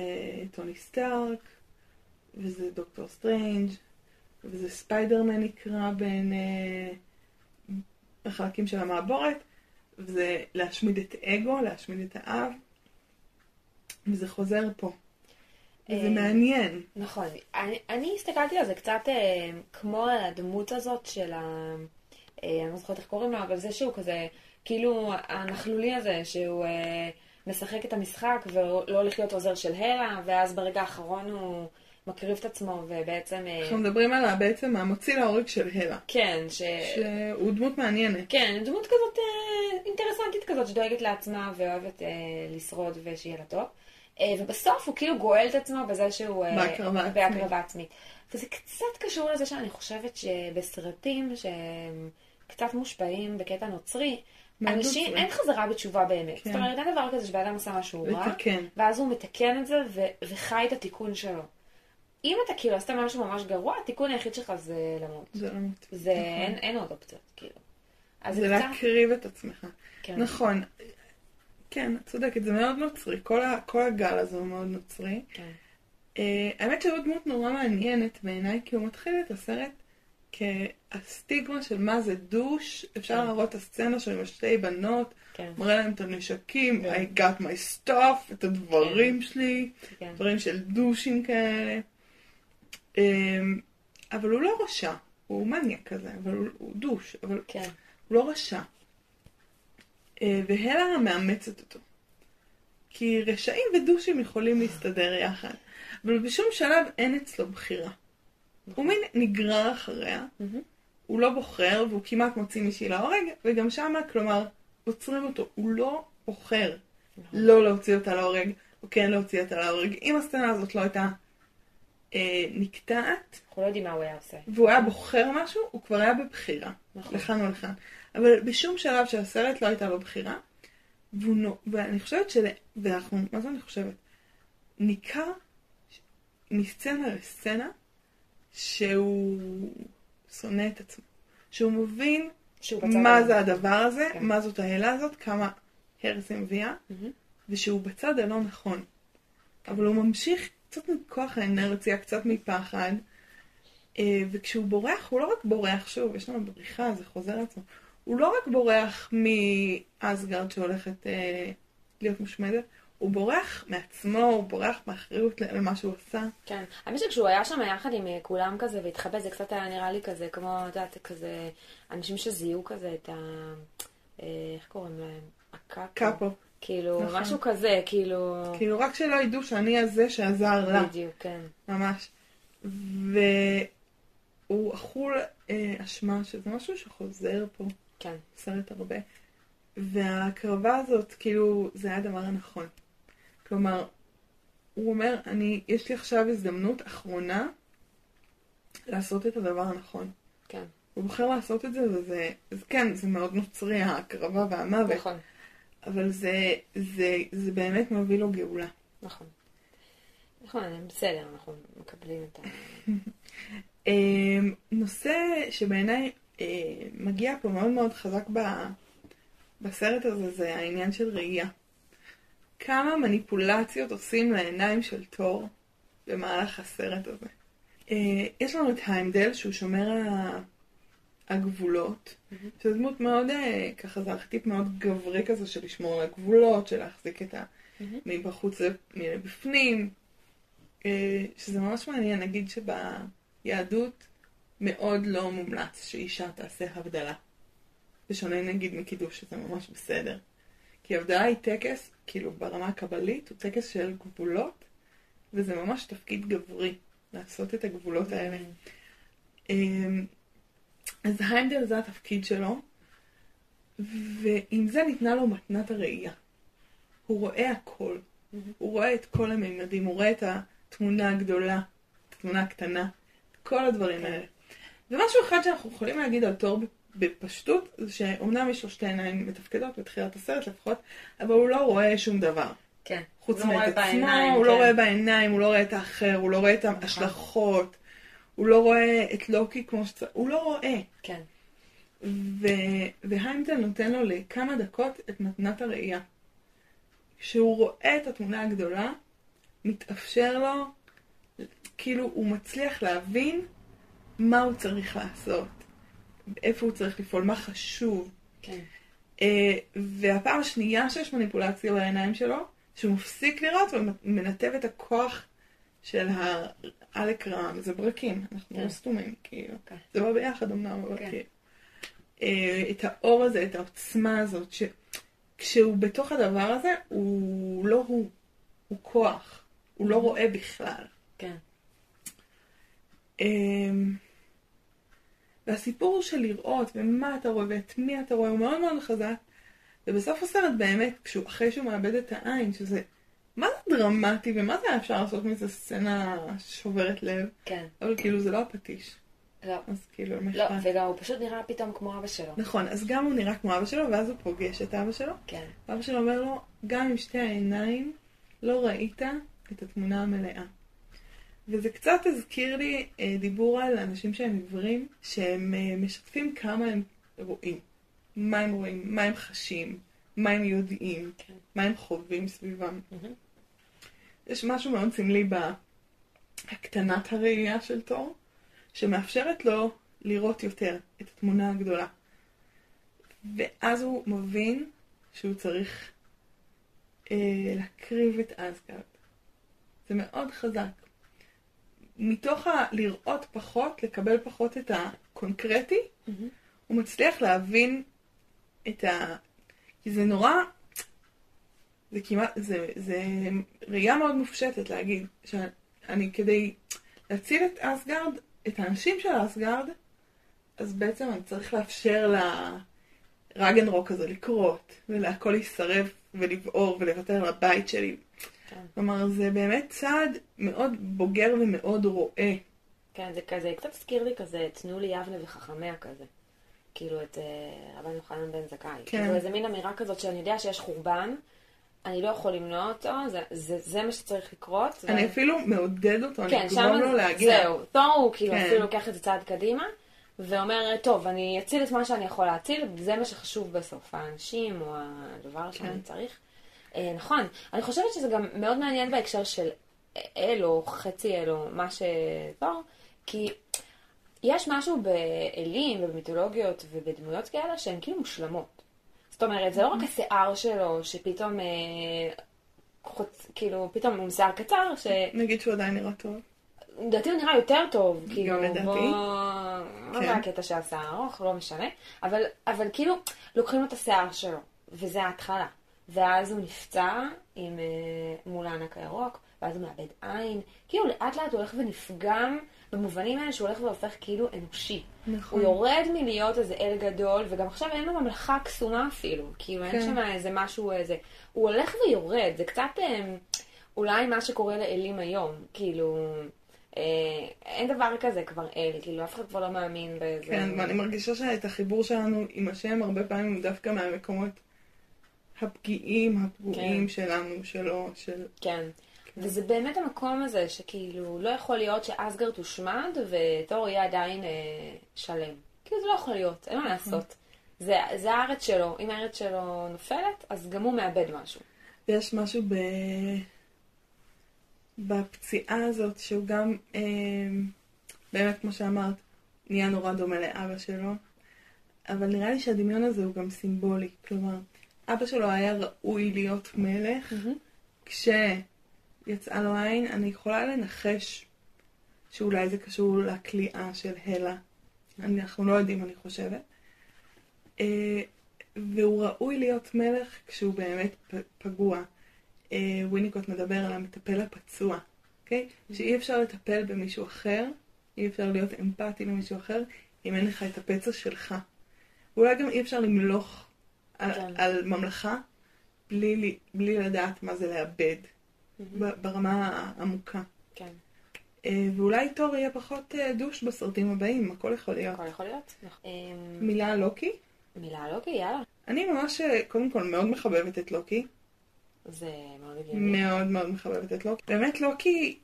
טוני סטארק, וזה דוקטור סטרנג', וזה ספיידרמן נקרא בין אה, החלקים של המעבורת, וזה להשמיד את אגו, להשמיד את האב, וזה חוזר פה. וזה אה, מעניין. נכון. אני, אני הסתכלתי על זה קצת אה, כמו על הדמות הזאת של ה... אה, אני לא זוכרת איך קוראים לו, אבל זה שהוא כזה, כאילו הנכלולי הזה, שהוא אה, משחק את המשחק ולא הולך להיות עוזר של הלה, ואז ברגע האחרון הוא מקריב את עצמו, ובעצם... אה, אנחנו מדברים על בעצם המוציא להורג של הלה, כן, ש... שהוא דמות מעניינת. כן, דמות כזאת אה, אינטרסנטית כזאת, שדואגת לעצמה ואוהבת אה, לשרוד ושיהיה לה טוב. אה, ובסוף הוא כאילו גואל את עצמו בזה שהוא... אה, בהקרבה עצמית. בהקרבה עצמית. וזה קצת קשור לזה שאני חושבת שבסרטים שהם קצת מושפעים בקטע נוצרי, אנשים. אין חזרה בתשובה באמת. כן. זאת אומרת, אין דבר כזה שבן אדם עושה משהו רע. ואז הוא מתקן את זה ו- וחי את התיקון שלו. אם אתה כאילו עשית משהו ממש גרוע, התיקון היחיד שלך זה למות. זה מתאים. זה, נכון. אין, אין עוד אופציות, כאילו. זה קצת... להקריב את עצמך. כן. נכון. כן, את צודקת, זה מאוד נוצרי. כל, ה, כל הגל הזה הוא מאוד נוצרי. כן. Uh, האמת שהוא דמות נורא מעניינת בעיניי, כי הוא מתחיל את הסרט כהסטיגמה של מה זה דוש. אפשר כן. להראות את הסצנה שלו עם שתי בנות, כן, מראה להם את הנשקים, כן. I got my stuff, את הדברים שלי, כן. דברים של דושים כאלה. Um, אבל הוא לא רשע, הוא מניאק כזה, אבל הוא, הוא דוש, אבל כן. הוא לא רשע. אה, והלה מאמצת אותו. כי רשעים ודושים יכולים להסתדר יחד. אבל בשום שלב אין אצלו בחירה. הוא מין נגרר אחריה. הוא לא בוחר והוא כמעט מוציא מישהי להורג, וגם שמה, כלומר, עוצרים אותו. הוא לא בוחר. לא להוציא אותה להורג, או כן להוציא אותה להורג. אם הסצנה הזאת לא הייתה אה, נקטעת, אנחנו לא יודעים מה הוא היה עושה. והוא היה בוחר משהו, הוא כבר היה בבחירה. נכון. לכאן או לכאן. אבל בשום שלב של הסרט לא הייתה לו בחירה. והוא ואני חושבת של... ואנחנו, מה זה אני חושבת? ניכר מסצנה לסצנה שהוא שונא את עצמו. שהוא מבין שהוא מה זה נכון. הדבר הזה, כן. מה זאת האלה הזאת, כמה הרס היא מביאה, מהמם. ושהוא בצד הלא נכון. אבל הוא ממשיך קצת מכוח האנרציה, קצת מפחד, אה, וכשהוא בורח, הוא לא רק בורח, שוב, יש לנו בריחה, זה חוזר לעצמו. הוא לא רק בורח מאסגרד שהולכת אה, להיות מושמדת, הוא בורח מעצמו, הוא בורח מאחריות על מה שהוא עשה. כן. האמת שכשהוא היה שם יחד עם אה, כולם כזה והתחבא, זה קצת היה נראה לי כזה, כמו, את יודעת, כזה, אנשים שזיהו כזה את ה... אה, איך קוראים להם? הקאפו. קאפו. כאילו, נכון. משהו כזה, כאילו... כאילו, רק שלא ידעו שאני הזה שעזר לה. בדיוק, כן. ממש. והוא אכול אה, אשמה, שזה משהו שחוזר פה כן. בסרט הרבה. וההקרבה הזאת, כאילו, זה היה הדבר הנכון. כלומר, הוא אומר, אני, יש לי עכשיו הזדמנות אחרונה לעשות את הדבר הנכון. כן. הוא בוחר לעשות את זה, וזה, אז כן, זה מאוד נוצרי, ההקרבה והמוות, נכון. אבל זה, זה, זה באמת מביא לו גאולה. נכון. נכון, בסדר, אנחנו מקבלים את ה... אה, נושא שבעיניי אה, מגיע פה מאוד מאוד חזק ב, בסרט הזה, זה העניין של ראייה. כמה מניפולציות עושים לעיניים של תור במהלך הסרט הזה. אה, יש לנו את היימדל, שהוא שומר ה- הגבולות, שזו דמות מאוד, אה, ככה זה ארכיטיפ מאוד גברי כזה של לשמור על הגבולות, של להחזיק את ה... מבחוץ לבפנים, אה, שזה ממש מעניין, נגיד שביהדות מאוד לא מומלץ שאישה תעשה הבדלה. בשונה נגיד מקידוש, שזה ממש בסדר. כי הבדלה היא טקס, כאילו ברמה הקבלית, הוא טקס של גבולות, וזה ממש תפקיד גברי, לעשות את הגבולות האלה. אז היימדל זה התפקיד שלו, ועם זה ניתנה לו מתנת הראייה. הוא רואה הכל, הוא רואה את כל הממדים, הוא רואה את התמונה הגדולה, את התמונה הקטנה, את כל הדברים האלה. ומשהו אחד שאנחנו יכולים להגיד על תור בפשטות, זה שאומנם יש לו שתי עיניים מתפקדות בתחילת הסרט לפחות, אבל הוא לא רואה שום דבר. כן. חוץ לא מאת עצמו, הוא לא כן. רואה בעיניים, הוא לא רואה את האחר, הוא לא רואה את ההשלכות, הוא לא רואה את לוקי כמו שצריך, הוא לא רואה. כן. ו- והיימדל נותן לו לכמה דקות את מתנת הראייה. כשהוא רואה את התמונה הגדולה, מתאפשר לו, כאילו הוא מצליח להבין מה הוא צריך לעשות, איפה הוא צריך לפעול, מה חשוב. כן. אה, והפעם השנייה שיש מניפולציה בעיניים שלו, שהוא מפסיק לראות ומנתב את הכוח של העלק רם, זה ברקים, אנחנו כן. לא סתומים, כאילו. כן. זה בא ביחד אמנם, אבל כן. כאילו. אה, את האור הזה, את העוצמה הזאת, שכשהוא בתוך הדבר הזה, הוא לא הוא, הוא כוח, הוא לא רואה בכלל. כן. אמ, והסיפור של לראות ומה אתה רואה ואת מי אתה רואה הוא מאוד מאוד חזק. ובסוף הסרט באמת, כשהוא, אחרי שהוא מאבד את העין, שזה, מה זה דרמטי ומה זה היה אפשר לעשות מזה סצנה שוברת לב, כן. אבל כאילו זה לא הפטיש, לא. אז כאילו, מה לא, אכפת? וגם הוא פשוט נראה פתאום כמו אבא שלו. נכון, אז גם הוא נראה כמו אבא שלו, ואז הוא פוגש את אבא שלו, כן. ואבא שלו אומר לו, גם עם שתי העיניים לא ראית את התמונה המלאה. וזה קצת הזכיר לי אה, דיבור על אנשים שהם עיוורים, שהם אה, משתפים כמה הם רואים. מה הם רואים, מה הם חשים, מה הם יודעים, כן. מה הם חווים סביבם. מהמם. יש משהו מאוד סמלי בהקטנת הראייה של תור, שמאפשרת לו לראות יותר את התמונה הגדולה. ואז הוא מבין שהוא צריך אה, להקריב את אסגרד. זה מאוד חזק. מתוך הלראות פחות, לקבל פחות את הקונקרטי, מהמם. הוא מצליח להבין את ה... כי זה נורא... זה כמעט... זה, זה ראייה מאוד מופשטת להגיד שאני כדי להציל את אסגרד, את האנשים של אסגרד, אז בעצם אני צריך לאפשר לרגנרוק הזה לקרות, ולהכל להישרף ולבעור ולוותר על הבית שלי. כן. כלומר, זה באמת צעד מאוד בוגר ומאוד רואה. כן, זה כזה, קצת הזכיר לי כזה, תנו לי יבנה וחכמיה כזה. כאילו את אה, רבן יוחנן בן זכאי. כן. כאילו איזה מין אמירה כזאת שאני יודע שיש חורבן, אני לא יכול למנוע אותו, זה, זה, זה מה שצריך לקרות. ו- אני אפילו מעודד אותו, אני כן, אגרום שם לו להגיע. זהו. תור הוא כאילו כן. אפילו לוקח את זה צעד קדימה, ואומר, טוב, אני אציל את מה שאני יכול להציל, וזה מה שחשוב בסוף, האנשים או הדבר שאני כן. צריך. אה, נכון, אני חושבת שזה גם מאוד מעניין בהקשר של אל או חצי אל או מה שתור, כי יש משהו באלים ובמיתולוגיות ובדמויות כאלה שהן כאילו מושלמות. זאת אומרת, זה לא רק השיער שלו, שפתאום, אה, חוצ... כאילו, פתאום עם שיער קצר, ש... נגיד שהוא עדיין נראה טוב. לדעתי הוא נראה יותר טוב, כאילו, לדעתי. בוא... כן. זה הקטע של השיער ארוך? לא משנה. אבל, אבל כאילו, לוקחים לו את השיער שלו, וזה ההתחלה. ואז הוא נפצע עם, אה, מול הענק הירוק, ואז הוא מאבד עין. כאילו, לאט לאט הוא הולך ונפגם במובנים האלה שהוא הולך והופך כאילו אנושי. נכון. הוא יורד מלהיות איזה אל גדול, וגם עכשיו אין לו ממלכה קסומה אפילו. כאילו, אין כן. שם איזה משהו איזה... הוא הולך ויורד, זה קצת אה, אולי מה שקורה לאלים היום. כאילו, אה, אין דבר כזה כבר אל, כאילו, אף אחד כבר לא מאמין באיזה... כן, ואני מרגישה שאת החיבור שלנו עם השם הרבה פעמים הוא דווקא מהמקומות הפגיעים, הפגועים כן. שלנו, שלו, של... כן. וזה באמת המקום הזה שכאילו לא יכול להיות שאסגרד תושמד ותור יהיה עדיין אה, שלם. כאילו זה לא יכול להיות, אין מה לעשות. זה, זה הארץ שלו, אם הארץ שלו נופלת, אז גם הוא מאבד משהו. יש משהו ב... בפציעה הזאת שהוא גם אה, באמת, כמו שאמרת, נהיה נורא דומה לאבא שלו. אבל נראה לי שהדמיון הזה הוא גם סימבולי. כלומר, אבא שלו היה ראוי להיות מלך, כשיצאה לו עין, אני יכולה לנחש שאולי זה קשור לכליאה של הלה. אנחנו לא יודעים, אני חושבת. אה, והוא ראוי להיות מלך כשהוא באמת פגוע. אה, וויניקוט מדבר על המטפל הפצוע, אוקיי? שאי אפשר לטפל במישהו אחר, אי אפשר להיות אמפתי למישהו אחר, אם אין לך את הפצע שלך. ואולי גם אי אפשר למלוך על, כן. על ממלכה בלי, לי- בלי לדעת מה זה לאבד, ברמה העמוקה. כן, אה, ואולי תור יהיה פחות אה, douche בסרטים הבאים, הכל יכול להיות. הכל יכול להיות. נכון. אמ, מילה על לוקי? מילה לוקי, יאללה. אני ממש, אה, קודם כל, מאוד מחבבת את לוקי. זה מאוד הגיוני. מאוד מאוד מחבבת את לוקי. באמת לוקי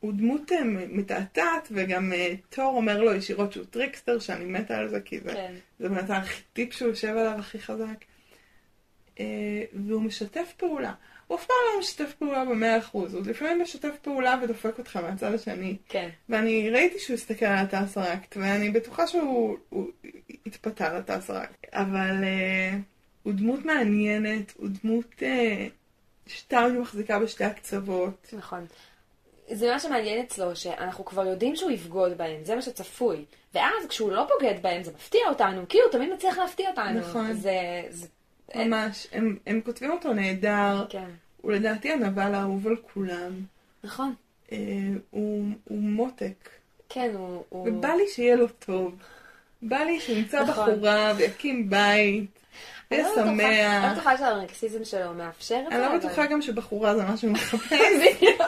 הוא דמות מתעתעת, וגם תור אומר לו ישירות שהוא trickster, שאני מתה על זה, כי זה, כן. זה באמת הארכיטיפ שהוא יושב עליו הכי חזק. והוא משתף פעולה. הוא אף פעם לא משתף פעולה במאה אחוז, הוא לפעמים משתף פעולה ודופק אותך מהצד השני. כן. ואני ראיתי שהוא הסתכל על הטסראקט, ואני בטוחה שהוא הוא התפתה לטסראקט. אבל uh, הוא דמות מעניינת, הוא דמות uh, שטארגי מחזיקה בשתי הקצוות. נכון. זה מה שמעניין אצלו, שאנחנו כבר יודעים שהוא יבגוד בהם, זה מה שצפוי. ואז כשהוא לא בוגד בהם, זה מפתיע אותנו, כי הוא תמיד מצליח להפתיע אותנו. נכון. זה... זה... ממש, הם, הם כותבים אותו נהדר, כן. הוא לדעתי הנבל האהוב על כולם. נכון. Uh, הוא, הוא מותק, כן, הוא... ובא לי שיהיה לו טוב. בא לי שהוא ימצא נכון. בחורה ויקים בית, אני ויהיה לא בטוחה- אני לא. בטוחה שהנרקסיזם שלו מאפשר את זה. אני לא אבל- בטוחה גם שבחורה זה משהו מחפש. בדיוק.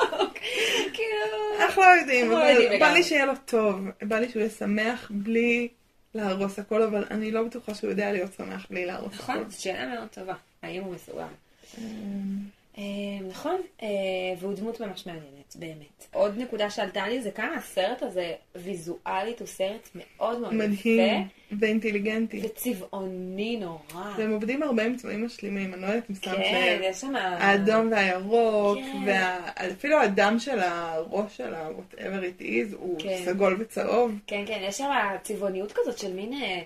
כאילו... אנחנו לא יודעים, אנחנו לא אבל בא. לי שיהיה לו טוב, בא לי שהוא יהיה שמח בלי להרוס הכל, אבל אני לא בטוחה שהוא יודע להיות שמח בלי להרוס הכל. נכון, זו שאלה מאוד טובה. האם הוא מסוגל? אה, נכון, אה, והוא דמות ממש מעניינת, באמת. עוד נקודה שעלתה לי זה כמה הסרט הזה, ויזואלית, הוא סרט מאוד מאוד מדהים יפה, ואינטליגנטי. וצבעוני נורא. והם עובדים הרבה עם צבעים משלימים, אני לא יודעת אם שמת כן, לב. יש שם... האדום והירוק, כן. ואפילו הדם של הראש של ה-whatever it is הוא כן. סגול וצהוב. כן, כן, יש שם צבעוניות כזאת של מין אה,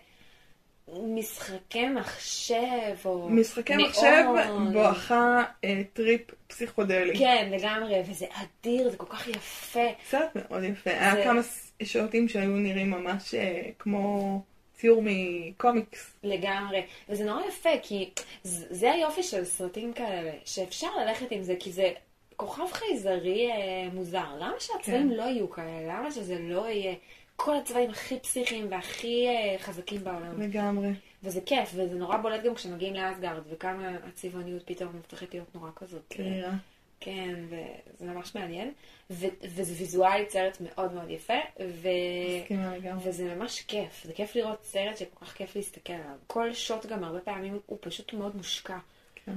משחקי מחשב, או... משחקי ניאון. מחשב בואכה אה, טריפ פסיכודלי. כן, לגמרי, וזה אדיר, זה כל כך יפה. סרט מאוד יפה. היה זה- כמה שוטים שהיו נראים ממש אה, כמו ציור מקומיקס. לגמרי, וזה נורא יפה, כי זה היופי של סרטים כאלה, שאפשר ללכת עם זה, כי זה כוכב חייזרי אה, מוזר. למה שהצבעים כן. לא יהיו כאלה? למה שזה לא יהיה כל הצבעים הכי פסיכיים והכי אה, חזקים בעולם? לגמרי. וזה כיף, וזה נורא בולט גם כשמגיעים לאסגרד, וכמה הצבעוניות פתאום הופכת להיות נורא כזאת. קרירה. כן, וזה ממש מעניין. ו- וזה ויזואלית סרט מאוד מאוד יפה, ו... וזה ממש כיף. זה כיף לראות סרט שכל כך כיף להסתכל עליו. כל שוט גם הרבה פעמים הוא פשוט מאוד מושקע. כן.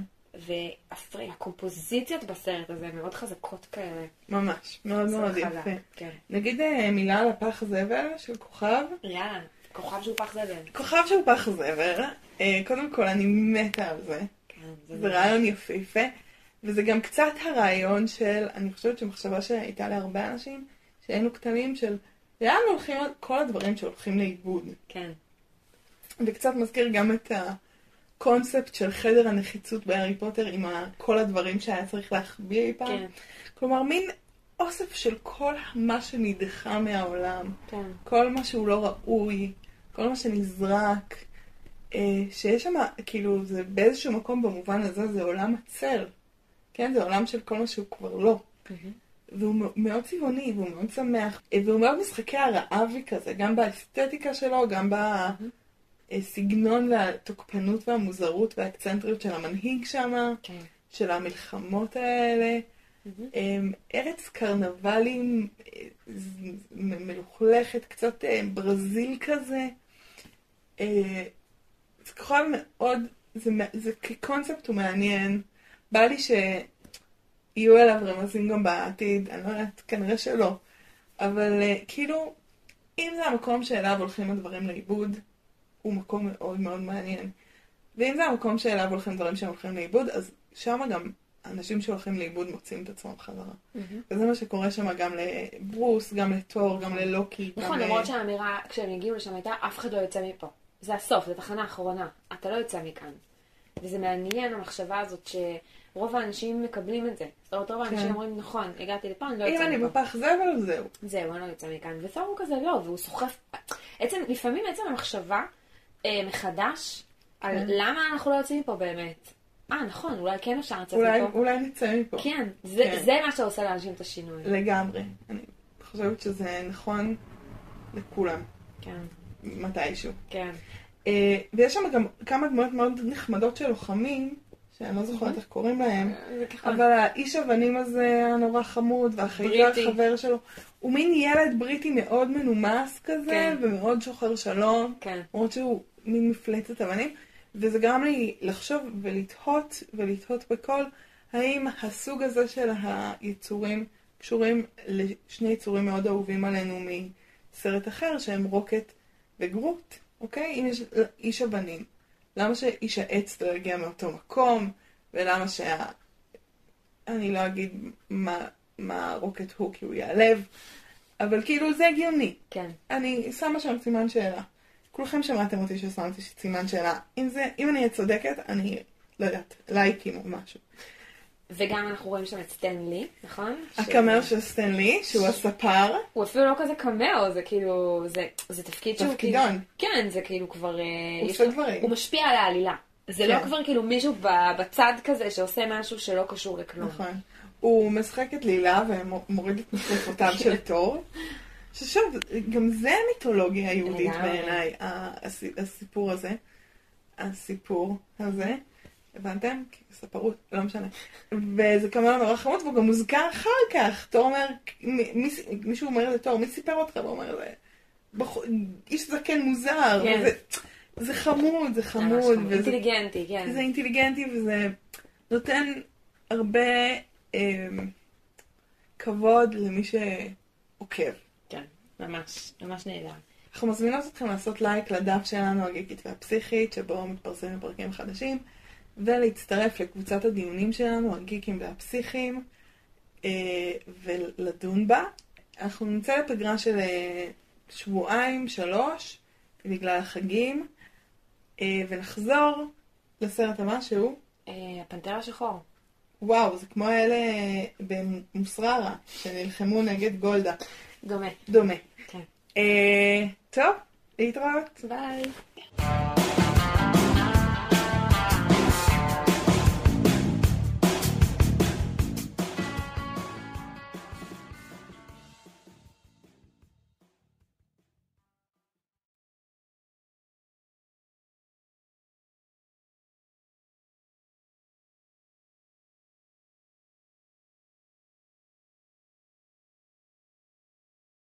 והקומפוזיציות בסרט הזה מאוד חזקות כאלה. ממש. מאוד זה מאוד יפה. כן. נגיד אה, מילה על הפח זבל של כוכב. יאללה, כוכב שהוא פח זבל. כוכב של פח זבל. אה, קודם כל, אני מתה על זה. כן, זה רעיון יפהפה. וזה גם קצת הרעיון של, אני חושבת שמחשבה שהייתה להרבה אנשים, שהיינו קטנים של לאן הולכים כל הדברים שהולכים לאיבוד. כן, וקצת מזכיר גם את הקונספט של חדר הנחיצות בהארי פוטר עם כל הדברים שהיה צריך להחביא אי פעם. כן, כלומר, מין אוסף של כל מה שנדחה מהעולם, כן. כל מה שהוא לא ראוי, כל מה שנזרק, אה, שיש שם, כאילו, זה באיזשהו מקום במובן הזה, זה עולם הצל. כן, זה עולם של כל מה שהוא כבר לא. והוא מאוד צבעוני, והוא מאוד שמח, אה, והוא מאוד משחקי הרעבי כזה, גם באסתטיקה שלו, גם בסגנון והתוקפנות והמוזרות והאקצנטריות של המנהיג שם, כן. של המלחמות האלה. אמ, ארץ קרנבלים אה, מלוכלכת, קצת אה, ברזיל כזה. אה, זה כוכב מאוד, זה, זה כקונספט הוא מעניין. בא לי שיהיו אליו רמזים גם בעתיד, אני לא יודעת, כנראה שלא. אבל אה, כאילו, אם זה המקום שאליו הולכים הדברים לאיבוד, הוא מקום מאוד מאוד מעניין. ואם זה המקום שאליו הולכים דברים שהם הולכים לאיבוד, אז שם גם אנשים שהולכים לאיבוד מוצאים את עצמם חזרה. וזה מה שקורה שם גם לברוס, גם לתור, גם ללוקי. נכון, גם ל- למרות שהאמירה כשהם הגיעו לשם הייתה, אף אחד לא יוצא מפה. זה הסוף, זו תחנה אחרונה. אתה לא יוצא מכאן. וזה מעניין המחשבה הזאת שרוב האנשים מקבלים את זה. זאת אומרת, רוב האנשים כן. אומרים, נכון, הגעתי לפה, אני לא אם יוצא אני מפה. בפח זבל, זהו. זהו, אני לא יוצא מכאן. ותור הוא כזה לא, והוא סוחף... עצם, לפעמים עצם המחשבה אה, מחדש על כן. למה אנחנו לא יוצאים מפה באמת. אה, נכון, אולי כן אפשר לצאת אולי, מפה. אולי נצא מפה. כן, זה, כן. זה מה שעושה לאנשים את השינוי. לגמרי. אני חושבת שזה נכון לכולם, כן, מתישהו. כן. אה, ויש שם גם כמה דמויות מאוד נחמדות של לוחמים, שאני לא זוכרת איך קוראים להם, ככה. אבל האיש אבנים הזה הנורא חמוד, והחייזר. החבר שלו, הוא מין ילד בריטי מאוד מנומס כזה, כן. ומאוד שוחר שלום, כן, למרות שהוא מין מפלצת אבנים, וזה גרם לי לחשוב ולתהות, ולתהות בקול, האם הסוג הזה של היצורים קשורים לשני יצורים מאוד אהובים עלינו מסרט אחר, שהם רוקט וגרוט, אוקיי? אם יש איש אבנים, למה שאיש העץ לא יגיע מאותו מקום, ולמה שה... אני לא אגיד מה, מה רוקט הוא כי הוא ייעלב, אבל כאילו זה הגיוני. כן. אני שמה שם סימן שאלה. כולכם שמעתם אותי ששמתי סימן שאלה. אם זה, אם אני אהיה צודקת, אני לא יודעת, לייקים או משהו. וגם אנחנו רואים שם את סטן לי, נכון? ש- הקמר של סטנלי, שהוא הספר, הוא אפילו לא כזה קמאו, זה כאילו, זה, זה תפקיד שהוא כאילו... תפקידון. כן, זה כאילו כבר... אה, הוא עושה דברים. הוא משפיע על העלילה. זה כן. לא כבר כאילו מישהו בצד כזה שעושה משהו שלא קשור לכלום. נכון. הוא משחק את לילה ומוריד את מצלפותיו של תור. ששוב, גם זה מיתולוגיה יהודית. בעיניי, הסיפור הזה. הסיפור הזה. הבנתם? ספרות, לא משנה. וזה כמובן נורא חמוד, והוא גם מוזכר אחר כך. תור אומר, מי, מישהו אומר לתור, מי סיפר אותך? והוא אומר, זה בחור- איש זקן מוזר. כן. וזה, זה חמוד, זה חמוד. חמוד. וזה אינטליגנטי, כן. זה אינטליגנטי וזה נותן הרבה אה, כבוד למי שעוקב. ממש, ממש נהדר. אנחנו מזמינות אתכם לעשות לייק לדף שלנו, הגיקית והפסיכית, שבו מתפרסמים פרקים חדשים, ולהצטרף לקבוצת הדיונים שלנו, הגיקים והפסיכים, אה, ולדון בה. אנחנו נמצא בפגרה של אה, שבועיים, שלוש, בגלל החגים, אה, ונחזור לסרט הבא שהוא, הפנתר השחור. וואו, זה כמו אלה במוסררה, שנלחמו נגד גולדה. דומה. דומה. אה, טוב, להתראות. ביי.